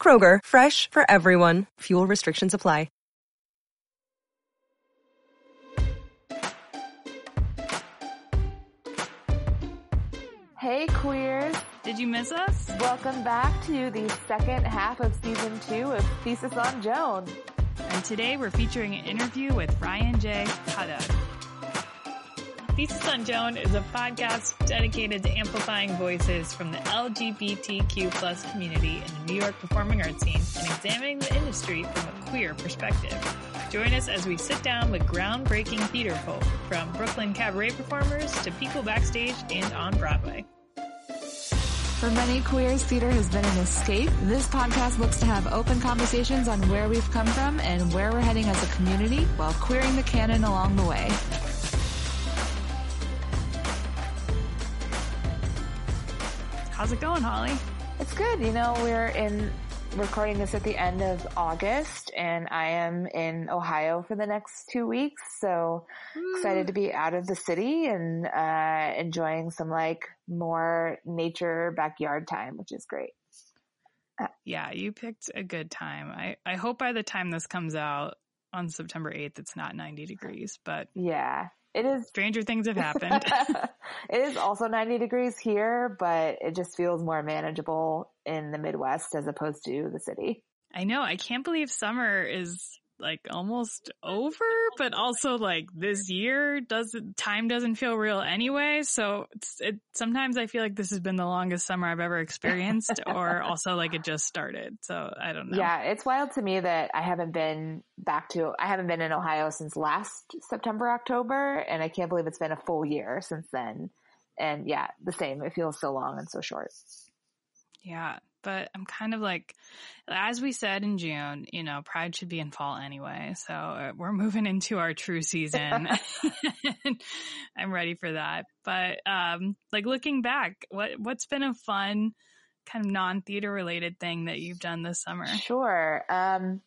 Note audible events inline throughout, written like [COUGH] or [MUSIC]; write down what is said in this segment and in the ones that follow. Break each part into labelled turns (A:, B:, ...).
A: Kroger, fresh for everyone. Fuel restrictions apply.
B: Hey, queers.
C: Did you miss us?
B: Welcome back to the second half of season two of Thesis on Joan.
C: And today we're featuring an interview with Ryan J. Haddad. Thesis on Joan is a podcast dedicated to amplifying voices from the LGBTQ plus community in the New York performing arts scene and examining the industry from a queer perspective. Join us as we sit down with groundbreaking theater folk, from Brooklyn cabaret performers to people backstage and on Broadway.
B: For many queers, theater has been an escape. This podcast looks to have open conversations on where we've come from and where we're heading as a community while queering the canon along the way.
C: How's it going, Holly?
B: It's good. You know, we're in recording this at the end of August and I am in Ohio for the next two weeks. So excited to be out of the city and, uh, enjoying some like more nature backyard time, which is great.
C: Yeah, you picked a good time. I, I hope by the time this comes out on September 8th, it's not 90 degrees, but
B: Yeah. It is
C: stranger things have happened. [LAUGHS]
B: it is also 90 degrees here, but it just feels more manageable in the Midwest as opposed to the city.
C: I know. I can't believe summer is like almost over, but also like this year doesn't, time doesn't feel real anyway. So it's, it, sometimes I feel like this has been the longest summer I've ever experienced [LAUGHS] or also like it just started. So I don't know.
B: Yeah, it's wild to me that I haven't been back to, I haven't been in Ohio since last September, October, and I can't believe it's been a full year since then. And yeah, the same. It feels so long and so short.
C: Yeah. But I'm kind of like, as we said in June, you know, Pride should be in fall anyway. So uh, we're moving into our true season. [LAUGHS] [LAUGHS] I'm ready for that. But um, like looking back, what what's been a fun kind of non-theater related thing that you've done this summer?
B: Sure. Um,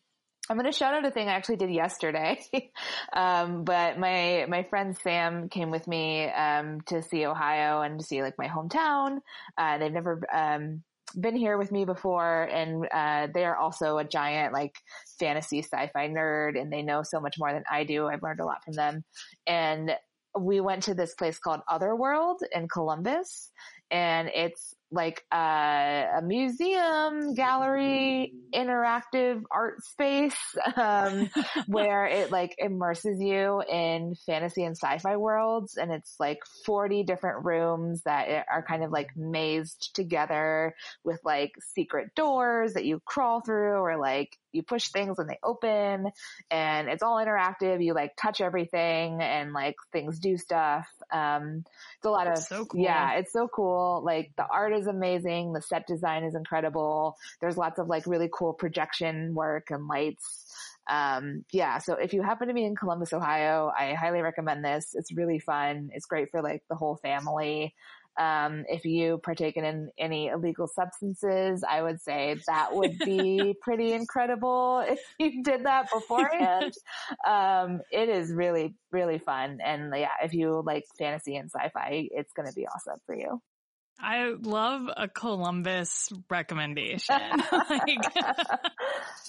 B: I'm going to shout out a thing I actually did yesterday. [LAUGHS] um, but my, my friend Sam came with me, um, to see Ohio and to see like my hometown. Uh, they've never, um, been here with me before and, uh, they are also a giant like fantasy sci-fi nerd and they know so much more than I do. I've learned a lot from them. And we went to this place called Otherworld in Columbus and it's like a, a museum gallery interactive art space [LAUGHS] um, where it like immerses you in fantasy and sci-fi worlds. And it's like 40 different rooms that are kind of like mazed together with like secret doors that you crawl through or like you push things and they open and it's all interactive. You like touch everything and like things do stuff. Um it's a lot
C: That's
B: of
C: so cool.
B: yeah it's so cool. Like the art is amazing. The set design is incredible. There's lots of like really cool projection work and lights. Um yeah so if you happen to be in columbus ohio i highly recommend this. It's really fun. It's great for like the whole family um, if you partake in any illegal substances, I would say that would be [LAUGHS] pretty incredible [LAUGHS] if you did that beforehand. um, it is really, really fun. And yeah, if you like fantasy and sci-fi, it's going to be awesome for you.
C: I love a Columbus recommendation. [LAUGHS] like,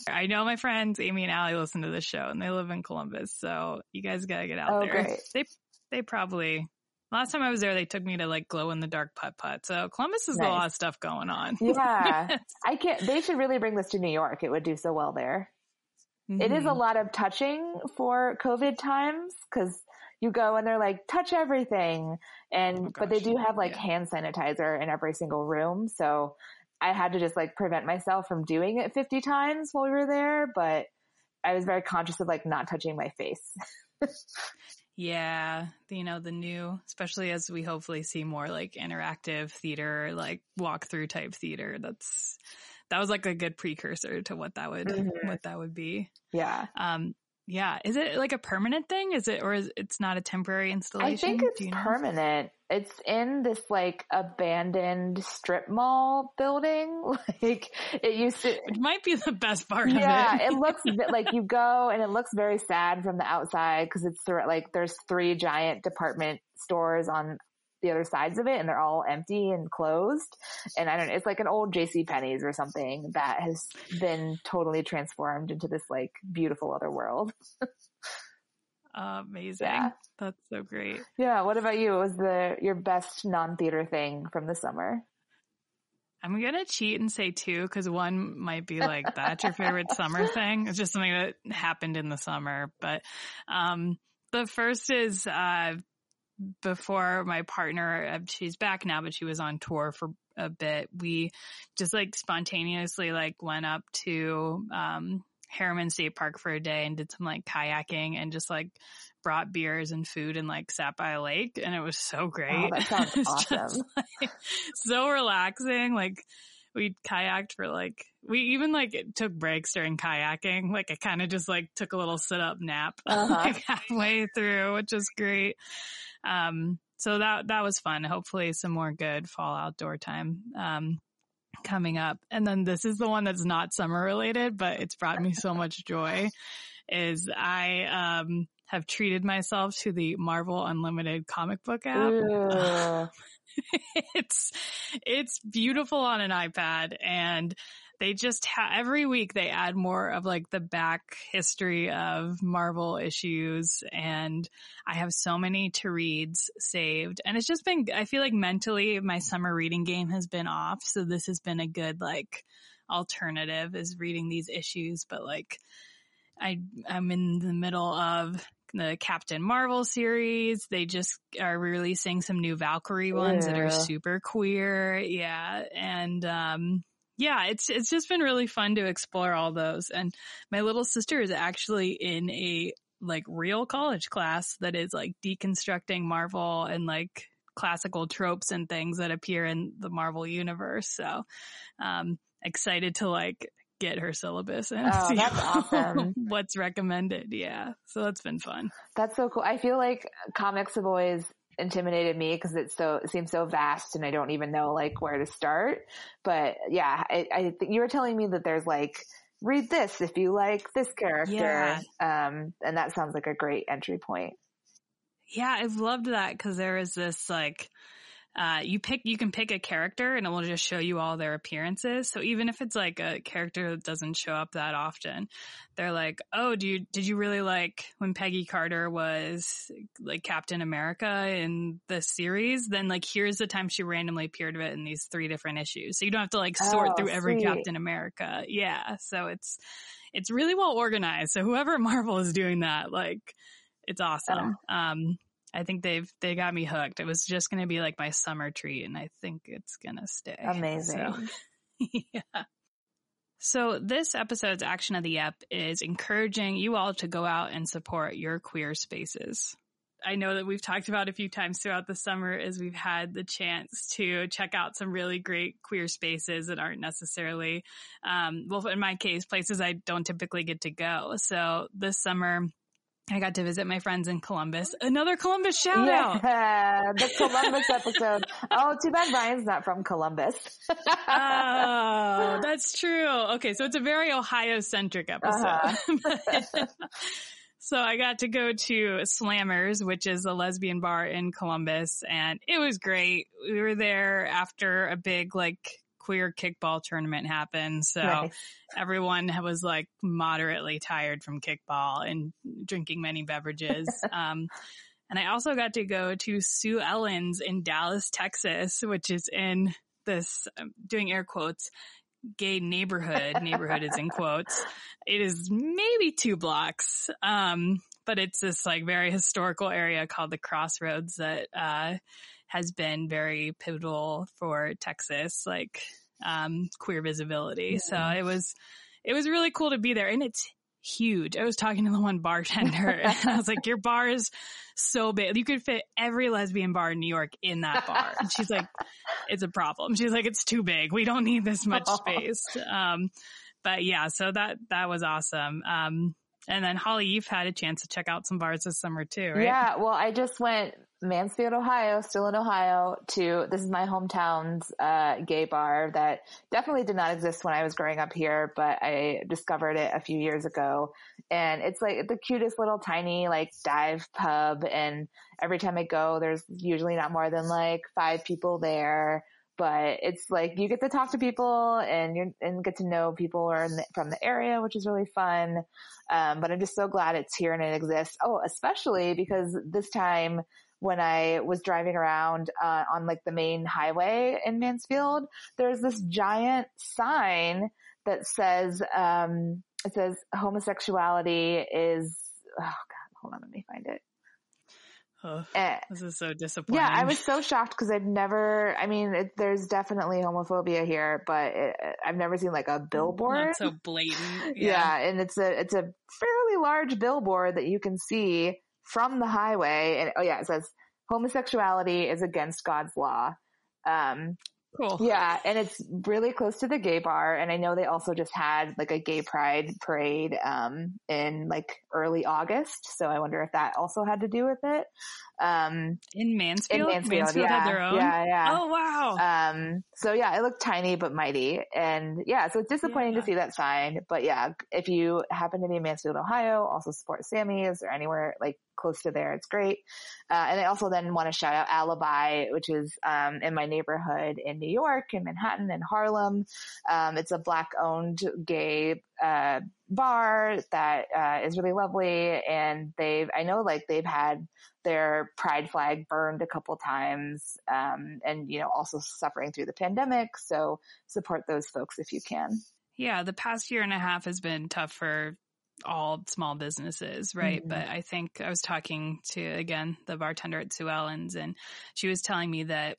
C: I know my friends Amy and Allie listen to this show and they live in Columbus, so you guys gotta get out
B: Oh,
C: there.
B: great.
C: They they probably last time I was there they took me to like glow in the dark putt putt. So Columbus has a lot of stuff going on.
B: Yeah. [LAUGHS] I can't, they should really bring this to New York. It would do so well there. it is a mm-hmm. lot of touching for COVID times because you go and they're like, touch everything. And, oh but they do have like
C: yeah.
B: hand sanitizer in every single room. So I had to just like prevent myself from doing it 50 times while we were there, but I was very conscious of like not touching my face. [LAUGHS]
C: Yeah, you know, the new, especially as we hopefully see more like interactive theater, like walk through type theater. That's, that was like a good precursor to what that would,
B: Mhm.
C: what that would be.
B: yeah.
C: Um, yeah. Is it like a permanent thing? Is it, or is it's not a temporary installation?
B: I think it's
C: you know?
B: permanent. It's in this like abandoned strip mall building. [LAUGHS] Like it used to,
C: It might be the best part
B: yeah,
C: of it.
B: it looks like you go [LAUGHS] and it looks very sad from the outside because it's like there's three giant department stores on the other sides of it and they're all empty and closed. And I don't know, it's like an old JC Penney's or something that has been totally transformed into this like beautiful other world. [LAUGHS]
C: Amazing.
B: Yeah.
C: That's so great.
B: Yeah. What about you? What was the, your best non-theater thing from the summer?
C: I'm gonna cheat and say two because one might be like that's your favorite [LAUGHS] summer thing. It's just something that happened in the summer. But um the first is uh before my partner uh, she's back now, but she was on tour for a bit. We just like spontaneously like went up to um Harriman State Park for a day and did some like kayaking and just like brought beers and food and like sat by a lake and it was so great.
B: Oh, that sounds [LAUGHS]
C: It's just, like, so relaxing. Like we kayaked for like, we even like took breaks during kayaking. Like I kind of just like took a little sit up nap [LAUGHS]
B: Uh-huh.
C: like halfway through, which was great. Um, so that, that was fun. Hopefully some more good fall outdoor time. Um, coming up. And then this is the one that's not summer related, but it's brought me so much joy is I, um, have treated myself to the Marvel Unlimited comic book app. [LAUGHS] It's it's beautiful on an iPad and they just ha- every week they add more of like the back history of Marvel issues and I have so many to reads saved and it's just been I feel like mentally my summer reading game has been off so this has been a good like alternative is reading these issues but like I I'm in the middle of the Captain Marvel series. They just are releasing some new Valkyrie ones that are super queer. Yeah. And, um, yeah, it's, it's just been really fun to explore all those. And my little sister is actually in a like real college class that is like deconstructing Marvel and like classical tropes and things that appear in the Marvel universe. So, um, excited to like get her syllabus and
B: Oh,
C: see
B: that's [LAUGHS] awesome.
C: what's recommended. Yeah. So that's been fun.
B: That's so cool. I feel like comics have always intimidated me because it's so it seems so vast and I don't even know like where to start. But yeah, I, I think you were telling me that there's like read this if you like this character.
C: Yeah.
B: Um, and that sounds like a great entry point.
C: Yeah, I've loved that because there is this like, uh, you pick, you can pick a character and it will just show you all their appearances. So even if it's like a character that doesn't show up that often, they're like, oh, do you, did you really like when Peggy Carter was like Captain America in the series? Then like, here's the time she randomly appeared in these three different issues. So you don't have to like sort
B: Oh,
C: through every
B: sweet.
C: Captain America. Yeah. So it's, it's really well organized. So whoever [LAUGHS] Marvel is doing that, like, it's awesome. Um, I think they've they got me hooked. It was just going to be like my summer treat, and I think it's going to stay.
B: Amazing.
C: So, [LAUGHS] yeah. So this episode's action of the ep is encouraging you all to go out and support your queer spaces. I know that we've talked about a few times throughout the summer as we've had the chance to check out some really great queer spaces that aren't necessarily, um, well, in my case, places I don't typically get to go. So this summer, I got to visit my friends in Columbus. Another Columbus shout out.
B: Yeah, [LAUGHS] the Columbus [LAUGHS] episode. Oh, too bad Ryan's not from Columbus.
C: Oh, [LAUGHS] that's true. Okay, so it's a very Ohio centric episode. Uh-huh. so I got to go to Slammers, which is a lesbian bar in Columbus, and it was great. We were there after a big like queer kickball tournament happened. So
B: Nice.
C: everyone was like moderately tired from kickball and drinking many beverages. [LAUGHS] Um, and I also got to go to Sue Ellen's in Dallas, Texas, which is in this, um, doing air quotes, gay neighborhood. neighborhood is in quotes. It is maybe two blocks. Um, but it's this like very historical area called the Crossroads that, uh, has been very pivotal for Texas, like, um, queer visibility. So it was, it was really cool to be there and it's huge. I was talking to the one bartender and I was like, your bar is so big. You could fit every lesbian bar in New York in that bar. And she's like, it's a problem. She's like, it's too big. We don't need this much space. Um, but yeah, so that, that was awesome. Um, and then Holly, you've had a chance to check out some bars this summer too, right?
B: Yeah. Well, I just went Mansfield, Ohio, still in Ohio to, this is my hometown's, uh, gay bar that definitely did not exist when I was growing up here, but I discovered it a few years ago. And it's like the cutest little tiny like dive pub. And every time I go, there's usually not more than like five people there but it's like you get to talk to people and you and get to know people who are the, from the area, which is really fun. Um, but I'm just so glad it's here and it exists. Oh, especially because this time when I was driving around uh, on like the main highway in Mansfield, there's this giant sign that says um, it says homosexuality is. Oh God, hold on, let me find it.
C: Oh, this is so disappointing.
B: yeah, I was so shocked because I'd never, I mean, it, there's definitely homophobia here, but it, I've never seen like a billboard.
C: Not so blatant. [LAUGHS]
B: yeah. and it's a, it's a fairly large billboard that you can see from the highway. And oh yeah, it says homosexuality is against God's law. Um,
C: Cool.
B: yeah, and it's really close to the gay bar. And I know they also just had like a gay pride parade, um, in like early August. So I wonder if that also had to do with it. Um,
C: In Mansfield?
B: in Mansfield, yeah,
C: had their own?
B: yeah, yeah.
C: Oh, wow.
B: Um, so yeah, it looked tiny but mighty. And yeah, so it's disappointing
C: Yeah.
B: to see that sign. But yeah, if you happen to be in Mansfield, Ohio, also support Sammy's or anywhere like close to there, it's great. Uh, and I also then want to shout out Alibi, which is, um, in my neighborhood in New York, in Manhattan, in Harlem. Um, it's a black owned gay, uh, bar that, uh, is really lovely. And they've, I know like they've had their pride flag burned a couple times, um, and, you know, also suffering through the pandemic. So support those folks if you can.
C: Yeah, the past year and a half has been tough for all small businesses, right?
B: Mhm.
C: But I think I was talking to again the bartender at Sue Ellen's, and she was telling me that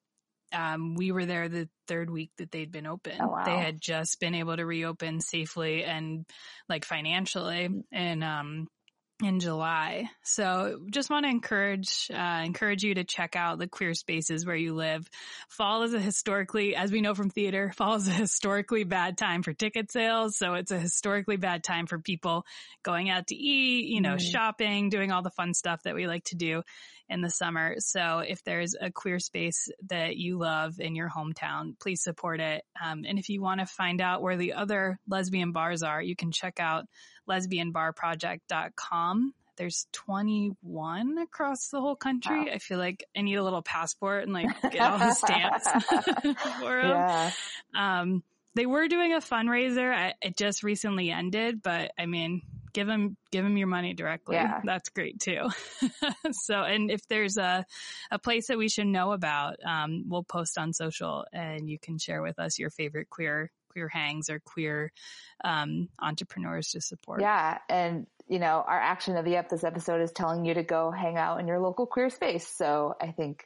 C: um, we were there the third week that they'd been open.
B: Oh, wow.
C: They had just been able to reopen safely and like financially, and um, in July. So just want to encourage, uh, encourage you to check out the queer spaces where you live. Fall is a historically, as we know from theater, [LAUGHS] fall is a historically bad time for ticket sales. So it's a historically bad time for people going out to eat, you know,
B: Mhm.
C: shopping, doing all the fun stuff that we like to do in the summer. So if there's a queer space that you love in your hometown, please support it. Um, and if you want to find out where the other lesbian bars are, you can check out lesbianbarproject.com. There's 21 across the whole country. I feel like I need a little passport and like get all the [LAUGHS] stamps [LAUGHS] for 'em.
B: Yeah.
C: Um, they were doing a fundraiser. I, it just recently ended, but I mean, give them, give them your money directly.
B: Yeah.
C: That's great too. [LAUGHS] so, and if there's a, a place that we should know about, um, we'll post on social and you can share with us your favorite queer, queer hangs or queer, um, entrepreneurs to support.
B: Yeah. And, you know, our action of the ep this episode is telling you to go hang out in your local queer space. So I think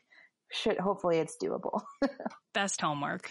B: should, hopefully it's doable. [LAUGHS]
C: Best homework.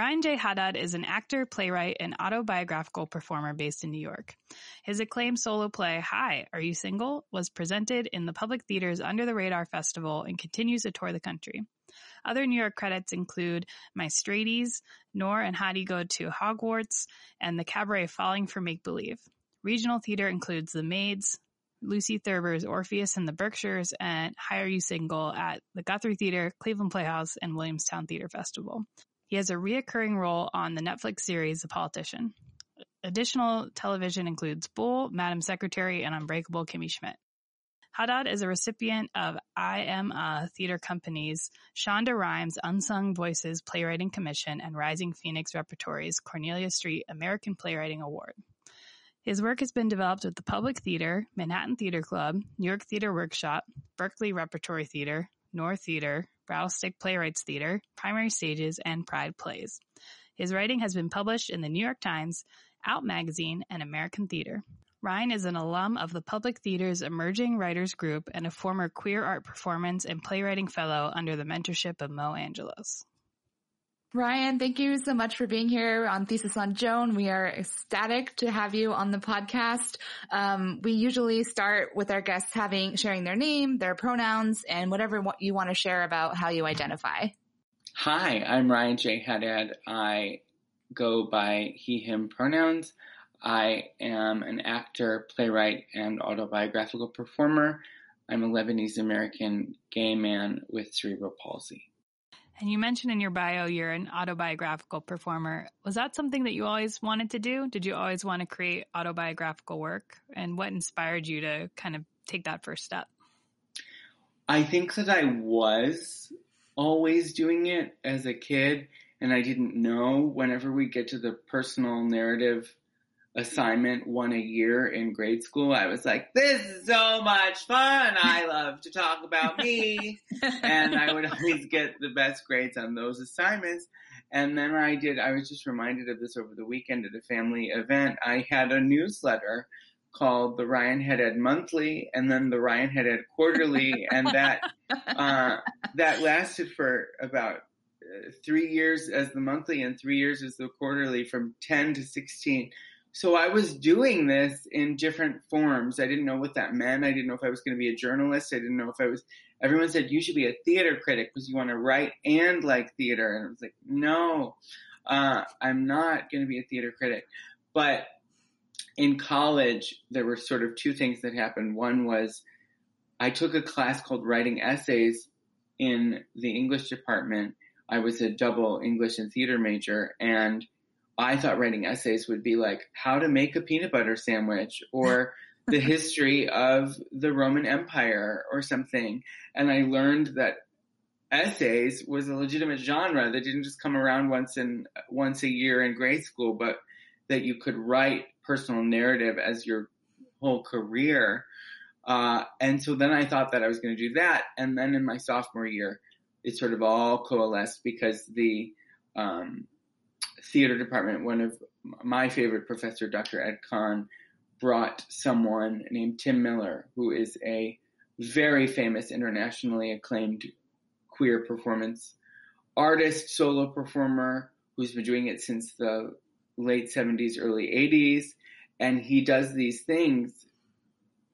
C: Ryan J. Haddad is an actor, playwright, and autobiographical performer based in New York. His acclaimed solo play, Hi, Are You Single? was presented in the Public Theater's Under the Radar Festival and continues to tour the country. Other New York credits include My Straighties, Nor and You Go to Hogwarts, and the cabaret Falling for Make Believe. Regional theater includes The Maids, Lucy Thurber's Orpheus in the Berkshires, and Hi Are You Single at the Guthrie Theater, Cleveland Playhouse, and Williamstown Theater Festival. He has a reoccurring role on the Netflix series The Politician. Additional television includes Bull, Madam Secretary, and Unbreakable Kimmy Schmidt. Haddad is a recipient of I Am a Theater Company's Shonda Rhimes Unsung Voices Playwriting Commission and Rising Phoenix Repertory's Cornelia Street American Playwriting Award. His work has been developed with the Public Theater, Manhattan Theater Club, New York Theater Workshop, Berkeley Repertory Theater, Noor Theater, Rattlestick Playwrights Theater, Primary Stages, and Pride Plays. His writing has been published in the New York Times, Out Magazine, and American Theater. Ryan is an alum of the Public Theater's Emerging Writers Group and a former Queer Art Performance and Playwriting Fellow under the mentorship of Moe Angelos.
D: Ryan, thank you so much for being here on Thesis on Joan. We are ecstatic to have you on the podcast. Um, we usually start with our guests having sharing their name, their pronouns, and whatever you want to share about how you identify.
E: Hi, I'm Ryan J. Haddad. I go by he, him pronouns. I am an actor, playwright, and autobiographical performer. I'm a Lebanese American gay man with cerebral palsy.
C: And you mentioned in your bio you're an autobiographical performer. Was that something that you always wanted to do? Did you always want to create autobiographical work? And what inspired you to kind of take that first step?
E: I think that I was always doing it as a kid, and I didn't know whenever we get to the personal narrative assignment one a year in grade school, I was like, this is so much fun. I [LAUGHS] love to talk about me. and I would always get the best grades on those assignments. And then I did, I was just reminded of this over the weekend at a family event. I had a newsletter called the Ryan Haddad Monthly and then the Ryan Haddad Quarterly. and that, uh, that lasted for about uh, three years as the monthly and three years as the quarterly from 10 to 16 so I was doing this in different forms. I didn't know what that meant. I didn't know if I was going to be a journalist. I didn't know if I was, everyone said you should be a theater critic because you want to write and like theater. And I was like, no, uh, I'm not going to be a theater critic. But in college, there were sort of two things that happened. One was I took a class called writing essays in the English department. I was a double English and theater major and I thought writing essays would be like how to make a peanut butter sandwich or [LAUGHS] the history of the Roman Empire or something. And I learned that essays was a legitimate genre that didn't just come around once in once a year in grade school, but that you could write personal narrative as your whole career. Uh, and so then I thought that I was going to do that. And then in my sophomore year, it sort of all coalesced because the um, theater department, one of my favorite professor, Dr. Ed Kahn, brought someone named Tim Miller, who is a very famous, internationally acclaimed queer performance artist, solo performer, who's been doing it since the late 70s, early 80s. And he does these things.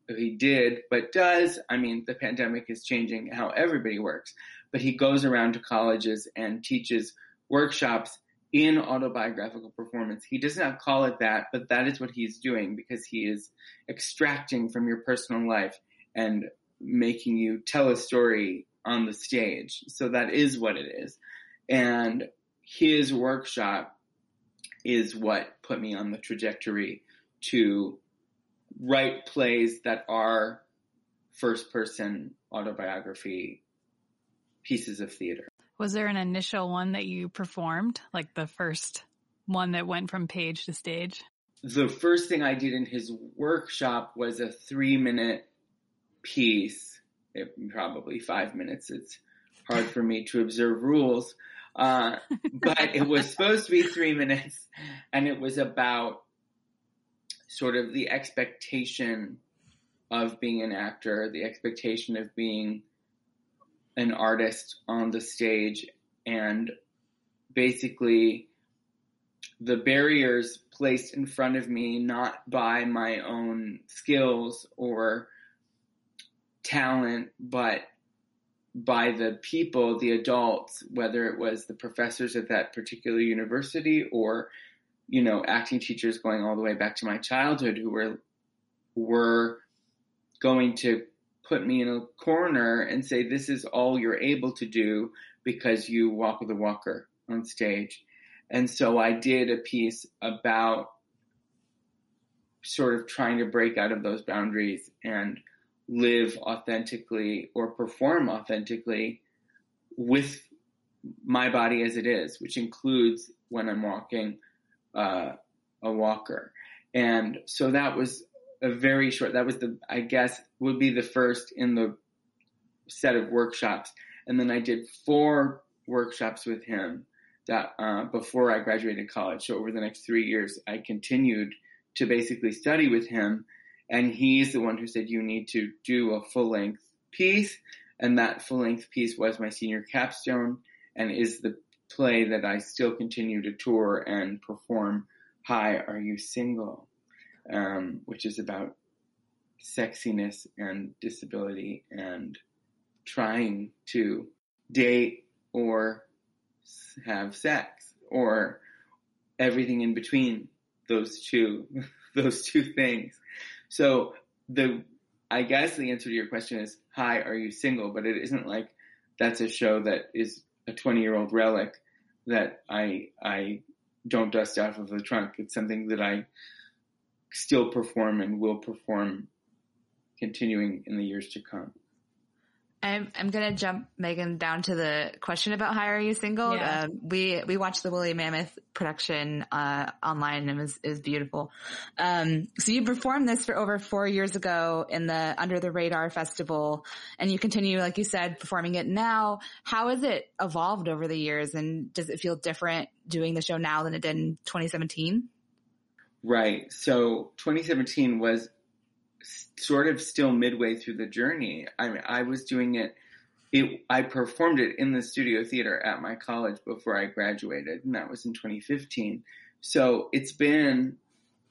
E: He did, but does. I mean, the pandemic is changing how everybody works. But he goes around to colleges and teaches workshops in autobiographical performance. He does not call it that, but that is what he's doing because he is extracting from your personal life and making you tell a story on the stage. So that is what it is. And his workshop is what put me on the trajectory to write plays that are first person autobiography pieces of theater.
C: Was there an initial one that you performed, like the first one that went from page to stage?
E: The first thing I did in his workshop was a three minute piece, it, probably five minutes. It's hard for me to observe rules. Uh, [LAUGHS] but it was supposed to be three minutes and it was about sort of the expectation of being an actor, the expectation of being an artist on the stage and basically the barriers placed in front of me not by my own skills or talent but by the people the adults whether it was the professors at that particular university or you know acting teachers going all the way back to my childhood who were were going to put me in a corner and say this is all you're able to do because you walk with a walker on stage and so I did a piece about sort of trying to break out of those boundaries and live authentically or perform authentically with my body as it is, which includes when I'm walking uh, a walker. And so that was a very short, that was the, I guess, would be the first in the set of workshops. And then I did four workshops with him that uh, before I graduated college. So over the next three years, I continued to basically study with him, and he's the one who said you need to do a full length piece, and that full length piece was my senior capstone, and is the play that I still continue to tour and perform. Hi, are you single? Um, which is about sexiness and disability and trying to date or have sex or everything in between those two [LAUGHS] those two things. So the I guess the answer to your question is hi, are you single? But it isn't like that's a show that is a 20 year old relic that I I don't dust off of the trunk. It's something that I still perform and will perform continuing in the years to come.
D: I'm I'm gonna jump Megan down to the question about how Are You Single.
C: Yeah.
D: Uh, we we watched the Woolly Mammoth production uh, online and it was it was beautiful. Um, so you performed this for over four years ago in the Under the Radar Festival, and you continue, like you said, performing it now. How has it evolved over the years, and does it feel different doing the show now than it did in 2017?
E: Right. So 2017 was sort of still midway through the journey. I mean, I was doing it. It, I performed it in the studio theater at my college before I graduated, and that was in 2015. So it's been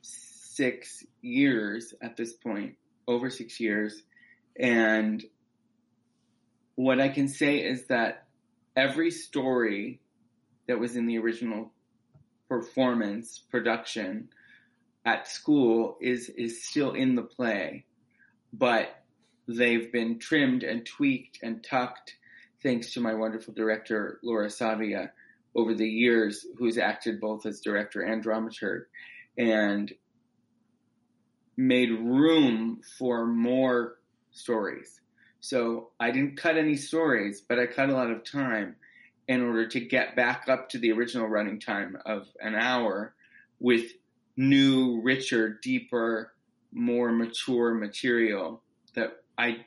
E: six years at this point, over six years. And what I can say is that every story that was in the original performance production at school is is still in the play, but they've been trimmed and tweaked and tucked thanks to my wonderful director Laura Savia over the years, who's acted both as director and dramaturg, and made room for more stories. So I didn't cut any stories, but I cut a lot of time in order to get back up to the original running time of an hour with new, richer, deeper, more mature material that I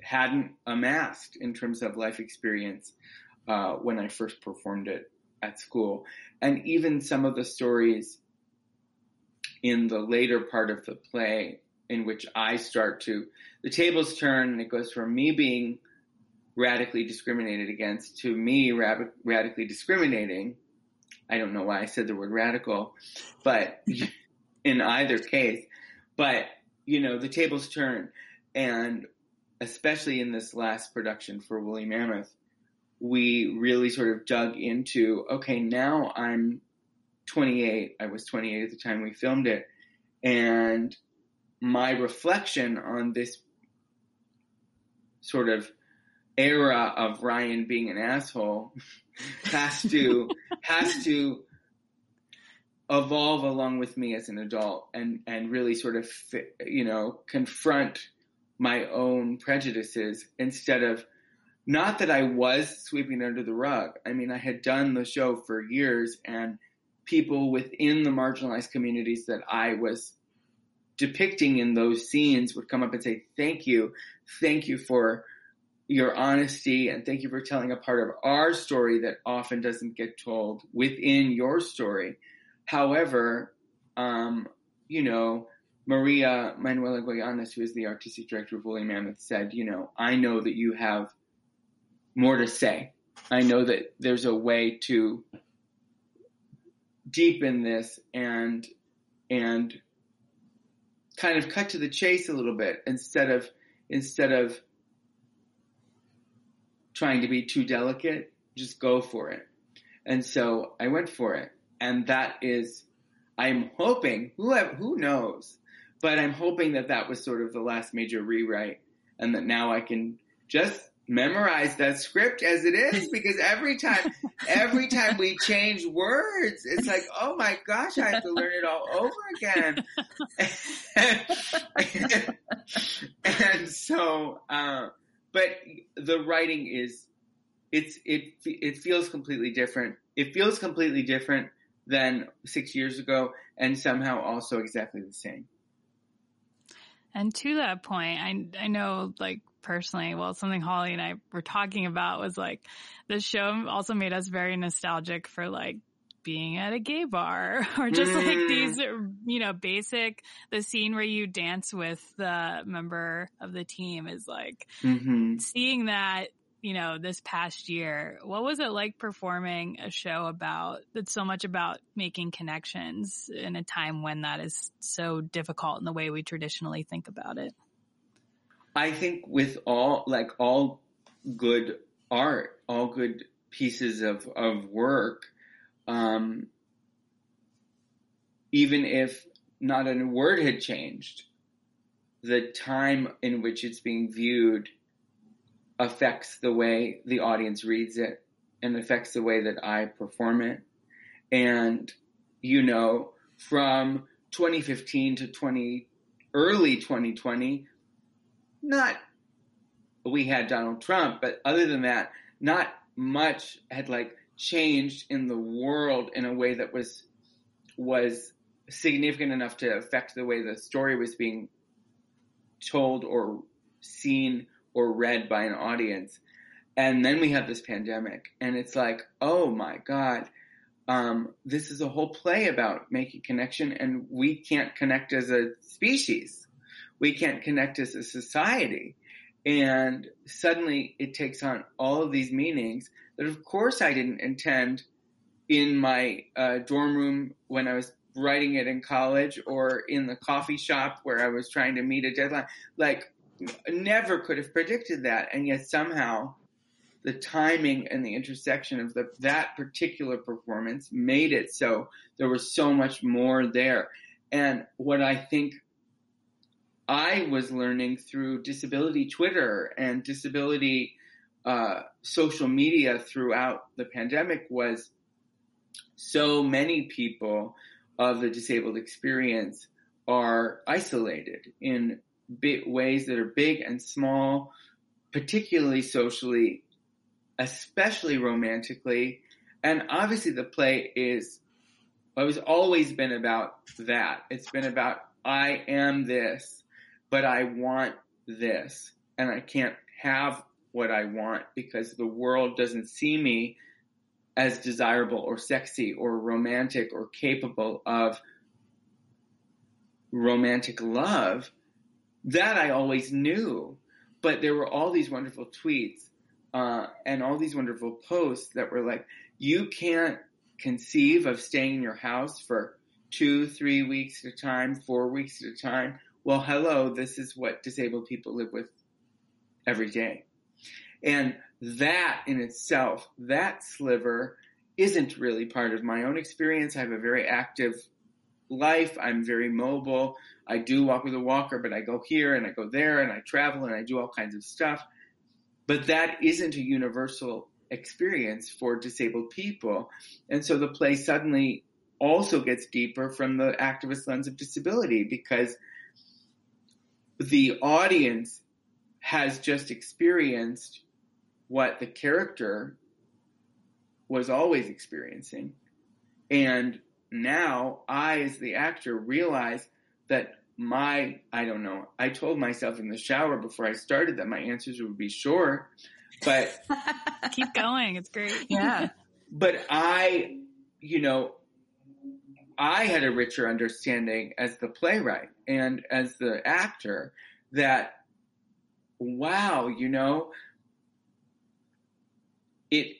E: hadn't amassed in terms of life experience uh, when I first performed it at school. And even some of the stories in the later part of the play in which I start to, the tables turn and it goes from me being radically discriminated against to me rad- radically discriminating. I don't know why I said the word radical, but [LAUGHS] in either case, but you know, the tables turn and especially in this last production for Woolly Mammoth, we really sort of dug into, okay, now I'm 28. I was 28 at the time we filmed it. And my reflection on this sort of era of Ryan being an asshole has to has to evolve along with me as an adult and and really sort of you know confront my own prejudices instead of not that I was sweeping under the rug. I mean, I had done the show for years and people within the marginalized communities that I was depicting in those scenes would come up and say, thank you. Thank you for your honesty and thank you for telling a part of our story that often doesn't get told within your story. However, um, you know, Maria Manuela Goyanes, who is the artistic director of Woolly Mammoth, said, you know, I know that you have more to say. I know that there's a way to deepen this and and kind of cut to the chase a little bit instead of instead of trying to be too delicate, just go for it. And so I went for it. And that is, I'm hoping, who, who knows, but I'm hoping that that was sort of the last major rewrite and that now I can just memorize that script as it is [LAUGHS] because every time, every time we change words, it's like, oh my gosh, I have to learn it all over again. and, [LAUGHS] [LAUGHS] and so, uh, but the writing is, it's, it, it feels completely different. It feels completely different than six years ago and somehow also exactly the same.
C: And to that point, I I know like personally, well, something Holly and I were talking about was like the show also made us very nostalgic for like being at a gay bar [LAUGHS] or just mm. like these, you know, basic, the scene where you dance with the member of the team is like mm-hmm. seeing that you know, this past year, what was it like performing a show about that's so much about making connections in a time when that is so difficult in the way we traditionally think about it?
E: I think with all, like all good art, all good pieces of, of work, um, even if not a word had changed, the time in which it's being viewed affects the way the audience reads it and affects the way that I perform it. And, you know, from 2015 to 20, early 2020, not, we had Donald Trump, but other than that, not much had like changed in the world in a way that was, was significant enough to affect the way the story was being told or seen or read by an audience. And then we have this pandemic and it's like, oh my God, um, this is a whole play about making connection and we can't connect as a species. We can't connect as a society. And suddenly it takes on all of these meanings that of course I didn't intend in my uh, dorm room when I was writing it in college or in the coffee shop where I was trying to meet a deadline. Like never could have predicted that, and yet somehow the timing and the intersection of the, that particular performance made it so there was so much more there. And what I think I was learning through disability Twitter and disability uh, social media throughout the pandemic was so many people of the disabled experience are isolated in ways that are big and small, particularly socially, especially romantically. And obviously the play is, it's always been about that. It's been about, I am this, but I want this and I can't have what I want because the world doesn't see me as desirable or sexy or romantic or capable of romantic love that I always knew, but there were all these wonderful tweets uh, and all these wonderful posts that were like, you can't conceive of staying in your house for two, three weeks at a time, four weeks at a time. Well, hello, this is what disabled people live with every day. And that in itself, that sliver isn't really part of my own experience. I have a very active life. I'm very mobile. I do walk with a walker, but I go here and I go there and I travel and I do all kinds of stuff. But that isn't a universal experience for disabled people. And so the play suddenly also gets deeper from the activist lens of disability because the audience has just experienced what the character was always experiencing. And now I, as the actor, realize that my, I don't know, I told myself in the shower before I started that my answers would be short, but. [LAUGHS]
C: Keep going. It's great.
D: Yeah.
E: but I, you know, I had a richer understanding as the playwright and as the actor that, wow, you know, it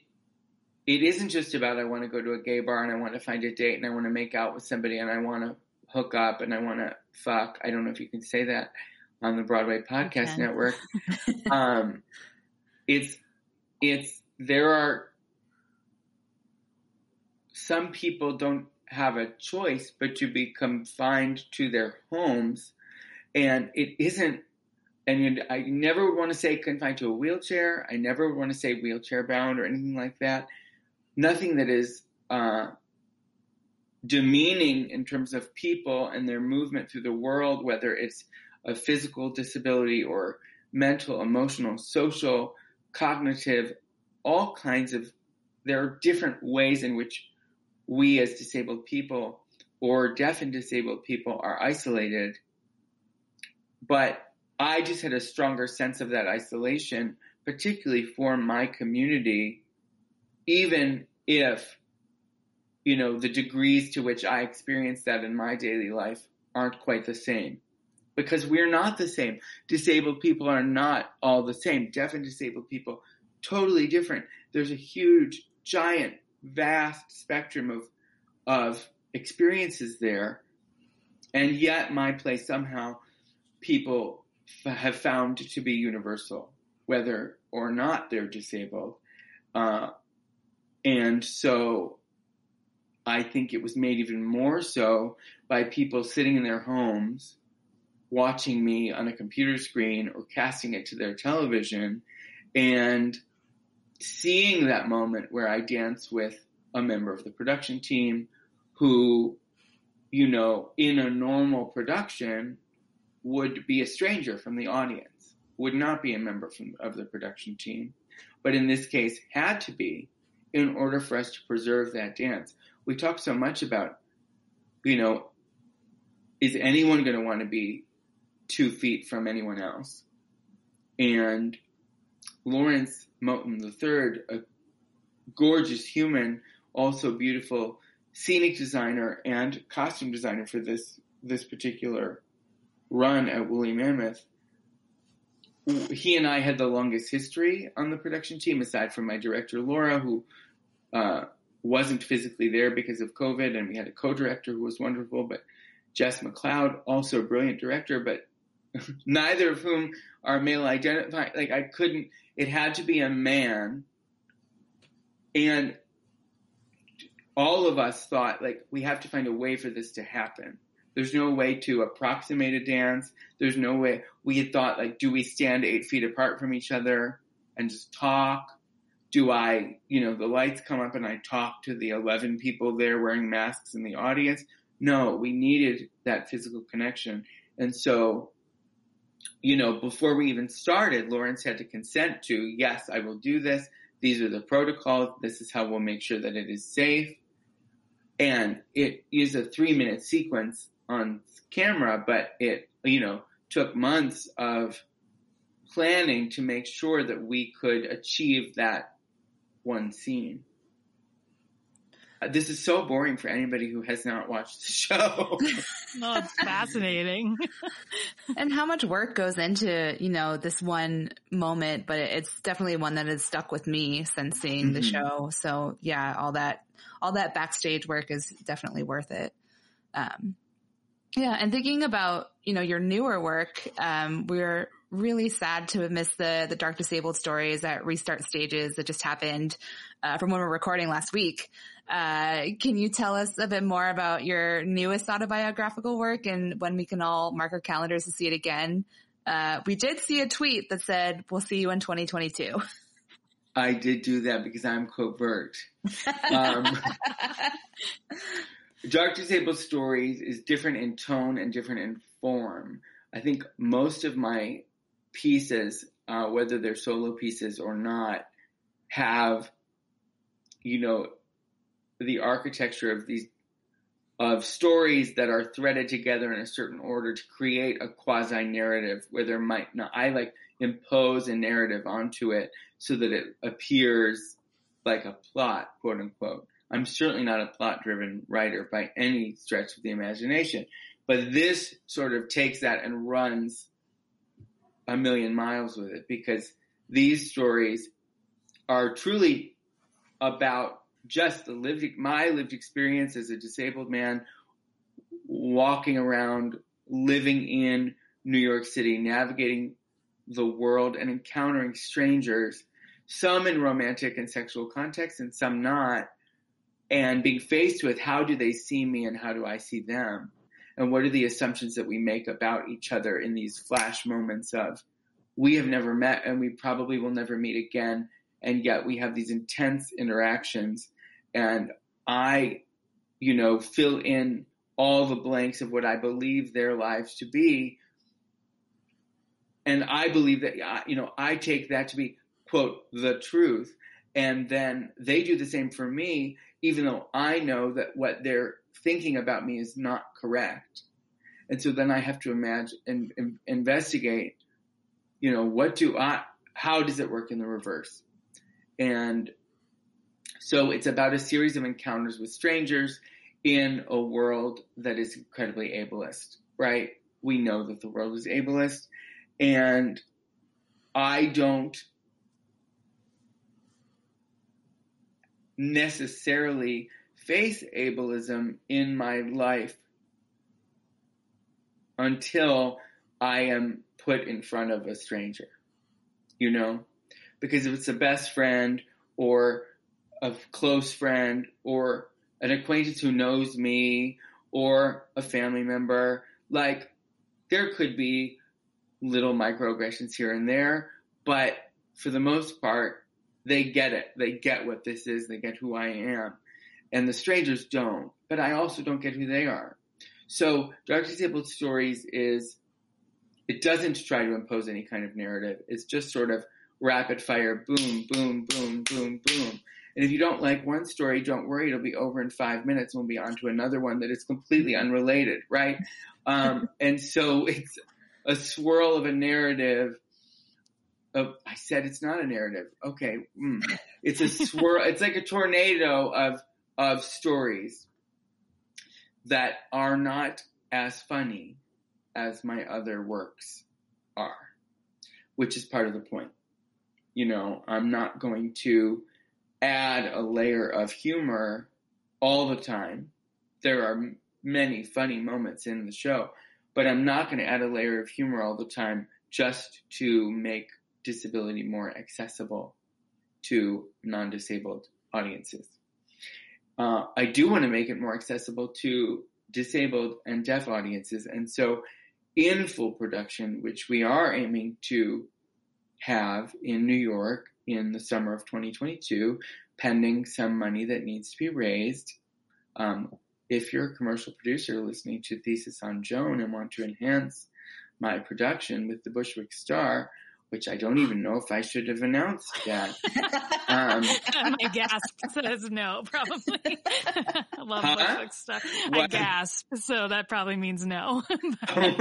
E: it isn't just about I want to go to a gay bar and I want to find a date and I want to make out with somebody and I want to hook up and I want to fuck. I don't know if you can say that on the Broadway Podcast Network. [LAUGHS] um, it's it's there are some people don't have a choice but to be confined to their homes and it isn't and I never would want to say confined to a wheelchair. I never would want to say wheelchair bound or anything like that. Nothing that is uh, demeaning in terms of people and their movement through the world, whether it's a physical disability or mental, emotional, social, cognitive, all kinds of, there are different ways in which we as disabled people or deaf and disabled people are isolated. But I just had a stronger sense of that isolation, particularly for my community, even if, you know, the degrees to which I experience that in my daily life aren't quite the same. Because we're not the same. Disabled people are not all the same. Deaf and disabled people, totally different. There's a huge, giant, vast spectrum of, of experiences there. And yet my place somehow people have found to be universal, whether or not they're disabled. Uh, and so I think it was made even more so by people sitting in their homes watching me on a computer screen or casting it to their television and seeing that moment where I dance with a member of the production team who, you know, in a normal production would be a stranger from the audience, would not be a member from, of the production team, but in this case had to be in order for us to preserve that dance. We talk so much about, you know, is anyone going to want to be two feet from anyone else? And Lawrence Moten III, a gorgeous human, also beautiful scenic designer and costume designer for this this particular run at Woolly Mammoth, he and I had the longest history on the production team, aside from my director Laura, who uh, wasn't physically there because of COVID, and we had a co-director who was wonderful, but Jess McLeod, also a brilliant director, but [LAUGHS] neither of whom are male identified. Like I couldn't. It had to be a man, and all of us thought like we have to find a way for this to happen. There's no way to approximate a dance. There's no way. We had thought, like, do we stand eight feet apart from each other and just talk? Do I, you know, the lights come up and I talk to the 11 people there wearing masks in the audience? No, we needed that physical connection. And so, you know, before we even started, Lawrence had to consent to, yes, I will do this. These are the protocols. This is how we'll make sure that it is safe. And it is a three minute sequence on camera, but it, you know, took months of planning to make sure that we could achieve that one scene. Uh, this is so boring for anybody who has not watched the show. [LAUGHS]
C: no, it's fascinating. [LAUGHS]
D: and how much work goes into, you know, this one moment, but it's definitely one that has stuck with me since seeing mm-hmm. the show. So yeah, all that, all that backstage work is definitely worth it. Um, yeah, and thinking about you know your newer work, um, we're really sad to have missed the the dark disabled stories at restart stages that just happened uh, from when we are recording last week. Uh, can you tell us a bit more about your newest autobiographical work and when we can all mark our calendars to see it again? Uh, we did see a tweet that said, "We'll see you in 2022."
E: I did do that because I'm covert. [LAUGHS] Um, Dark Disabled Stories is different in tone and different in form. I think most of my pieces, uh, whether they're solo pieces or not, have, you know, the architecture of these of stories that are threaded together in a certain order to create a quasi narrative where there might not I like impose a narrative onto it so that it appears like a plot, quote unquote. I'm certainly not a plot driven writer by any stretch of the imagination, but this sort of takes that and runs a million miles with it because these stories are truly about just the lived, my lived experience as a disabled man walking around, living in New York City, navigating the world and encountering strangers, some in romantic and sexual contexts and some not, and being faced with how do they see me and how do I see them? And what are the assumptions that we make about each other in these flash moments of we have never met and we probably will never meet again. And yet we have these intense interactions and I, you know, fill in all the blanks of what I believe their lives to be. And I believe that, you know, I take that to be, quote, the truth. And then they do the same for me, even though I know that what they're thinking about me is not correct. And so then I have to imagine and, and investigate, you know, what do I, how does it work in the reverse? And so it's about a series of encounters with strangers in a world that is incredibly ableist, right? We know that the world is ableist and I don't necessarily face ableism in my life until I am put in front of a stranger, you know? Because if it's a best friend or a close friend or an acquaintance who knows me or a family member. Like there could be little microaggressions here and there, but for the most part, they get it. They get what this is. They get who I am. And the strangers don't, but I also don't get who they are. So Dark Disabled Stories is, it doesn't try to impose any kind of narrative. It's just sort of rapid fire, boom, boom, boom, boom, boom. And if you don't like one story, don't worry, it'll be over in five minutes and we'll be on to another one that is completely unrelated, right? Um, [LAUGHS] and so it's a swirl of a narrative of, I said it's not a narrative. Okay. Mm. It's a swirl. [LAUGHS] it's like a tornado of, of stories that are not as funny as my other works are, which is part of the point. You know, I'm not going to add a layer of humor all the time. There are many funny moments in the show, but I'm not going to add a layer of humor all the time just to make disability more accessible to non-disabled audiences. Uh, I do want to make it more accessible to disabled and deaf audiences, and so in full production, which we are aiming to have in New York in the summer of 2022, pending some money that needs to be raised. Um, if you're a commercial producer listening to Thesis on Joan and want to enhance my production with the Bushwick Star, which I don't even know if I should have announced that. [LAUGHS]
C: Um, My gasp says no, probably. I [LAUGHS] love huh? Star. What? I gasp, so that probably means no. [LAUGHS] um,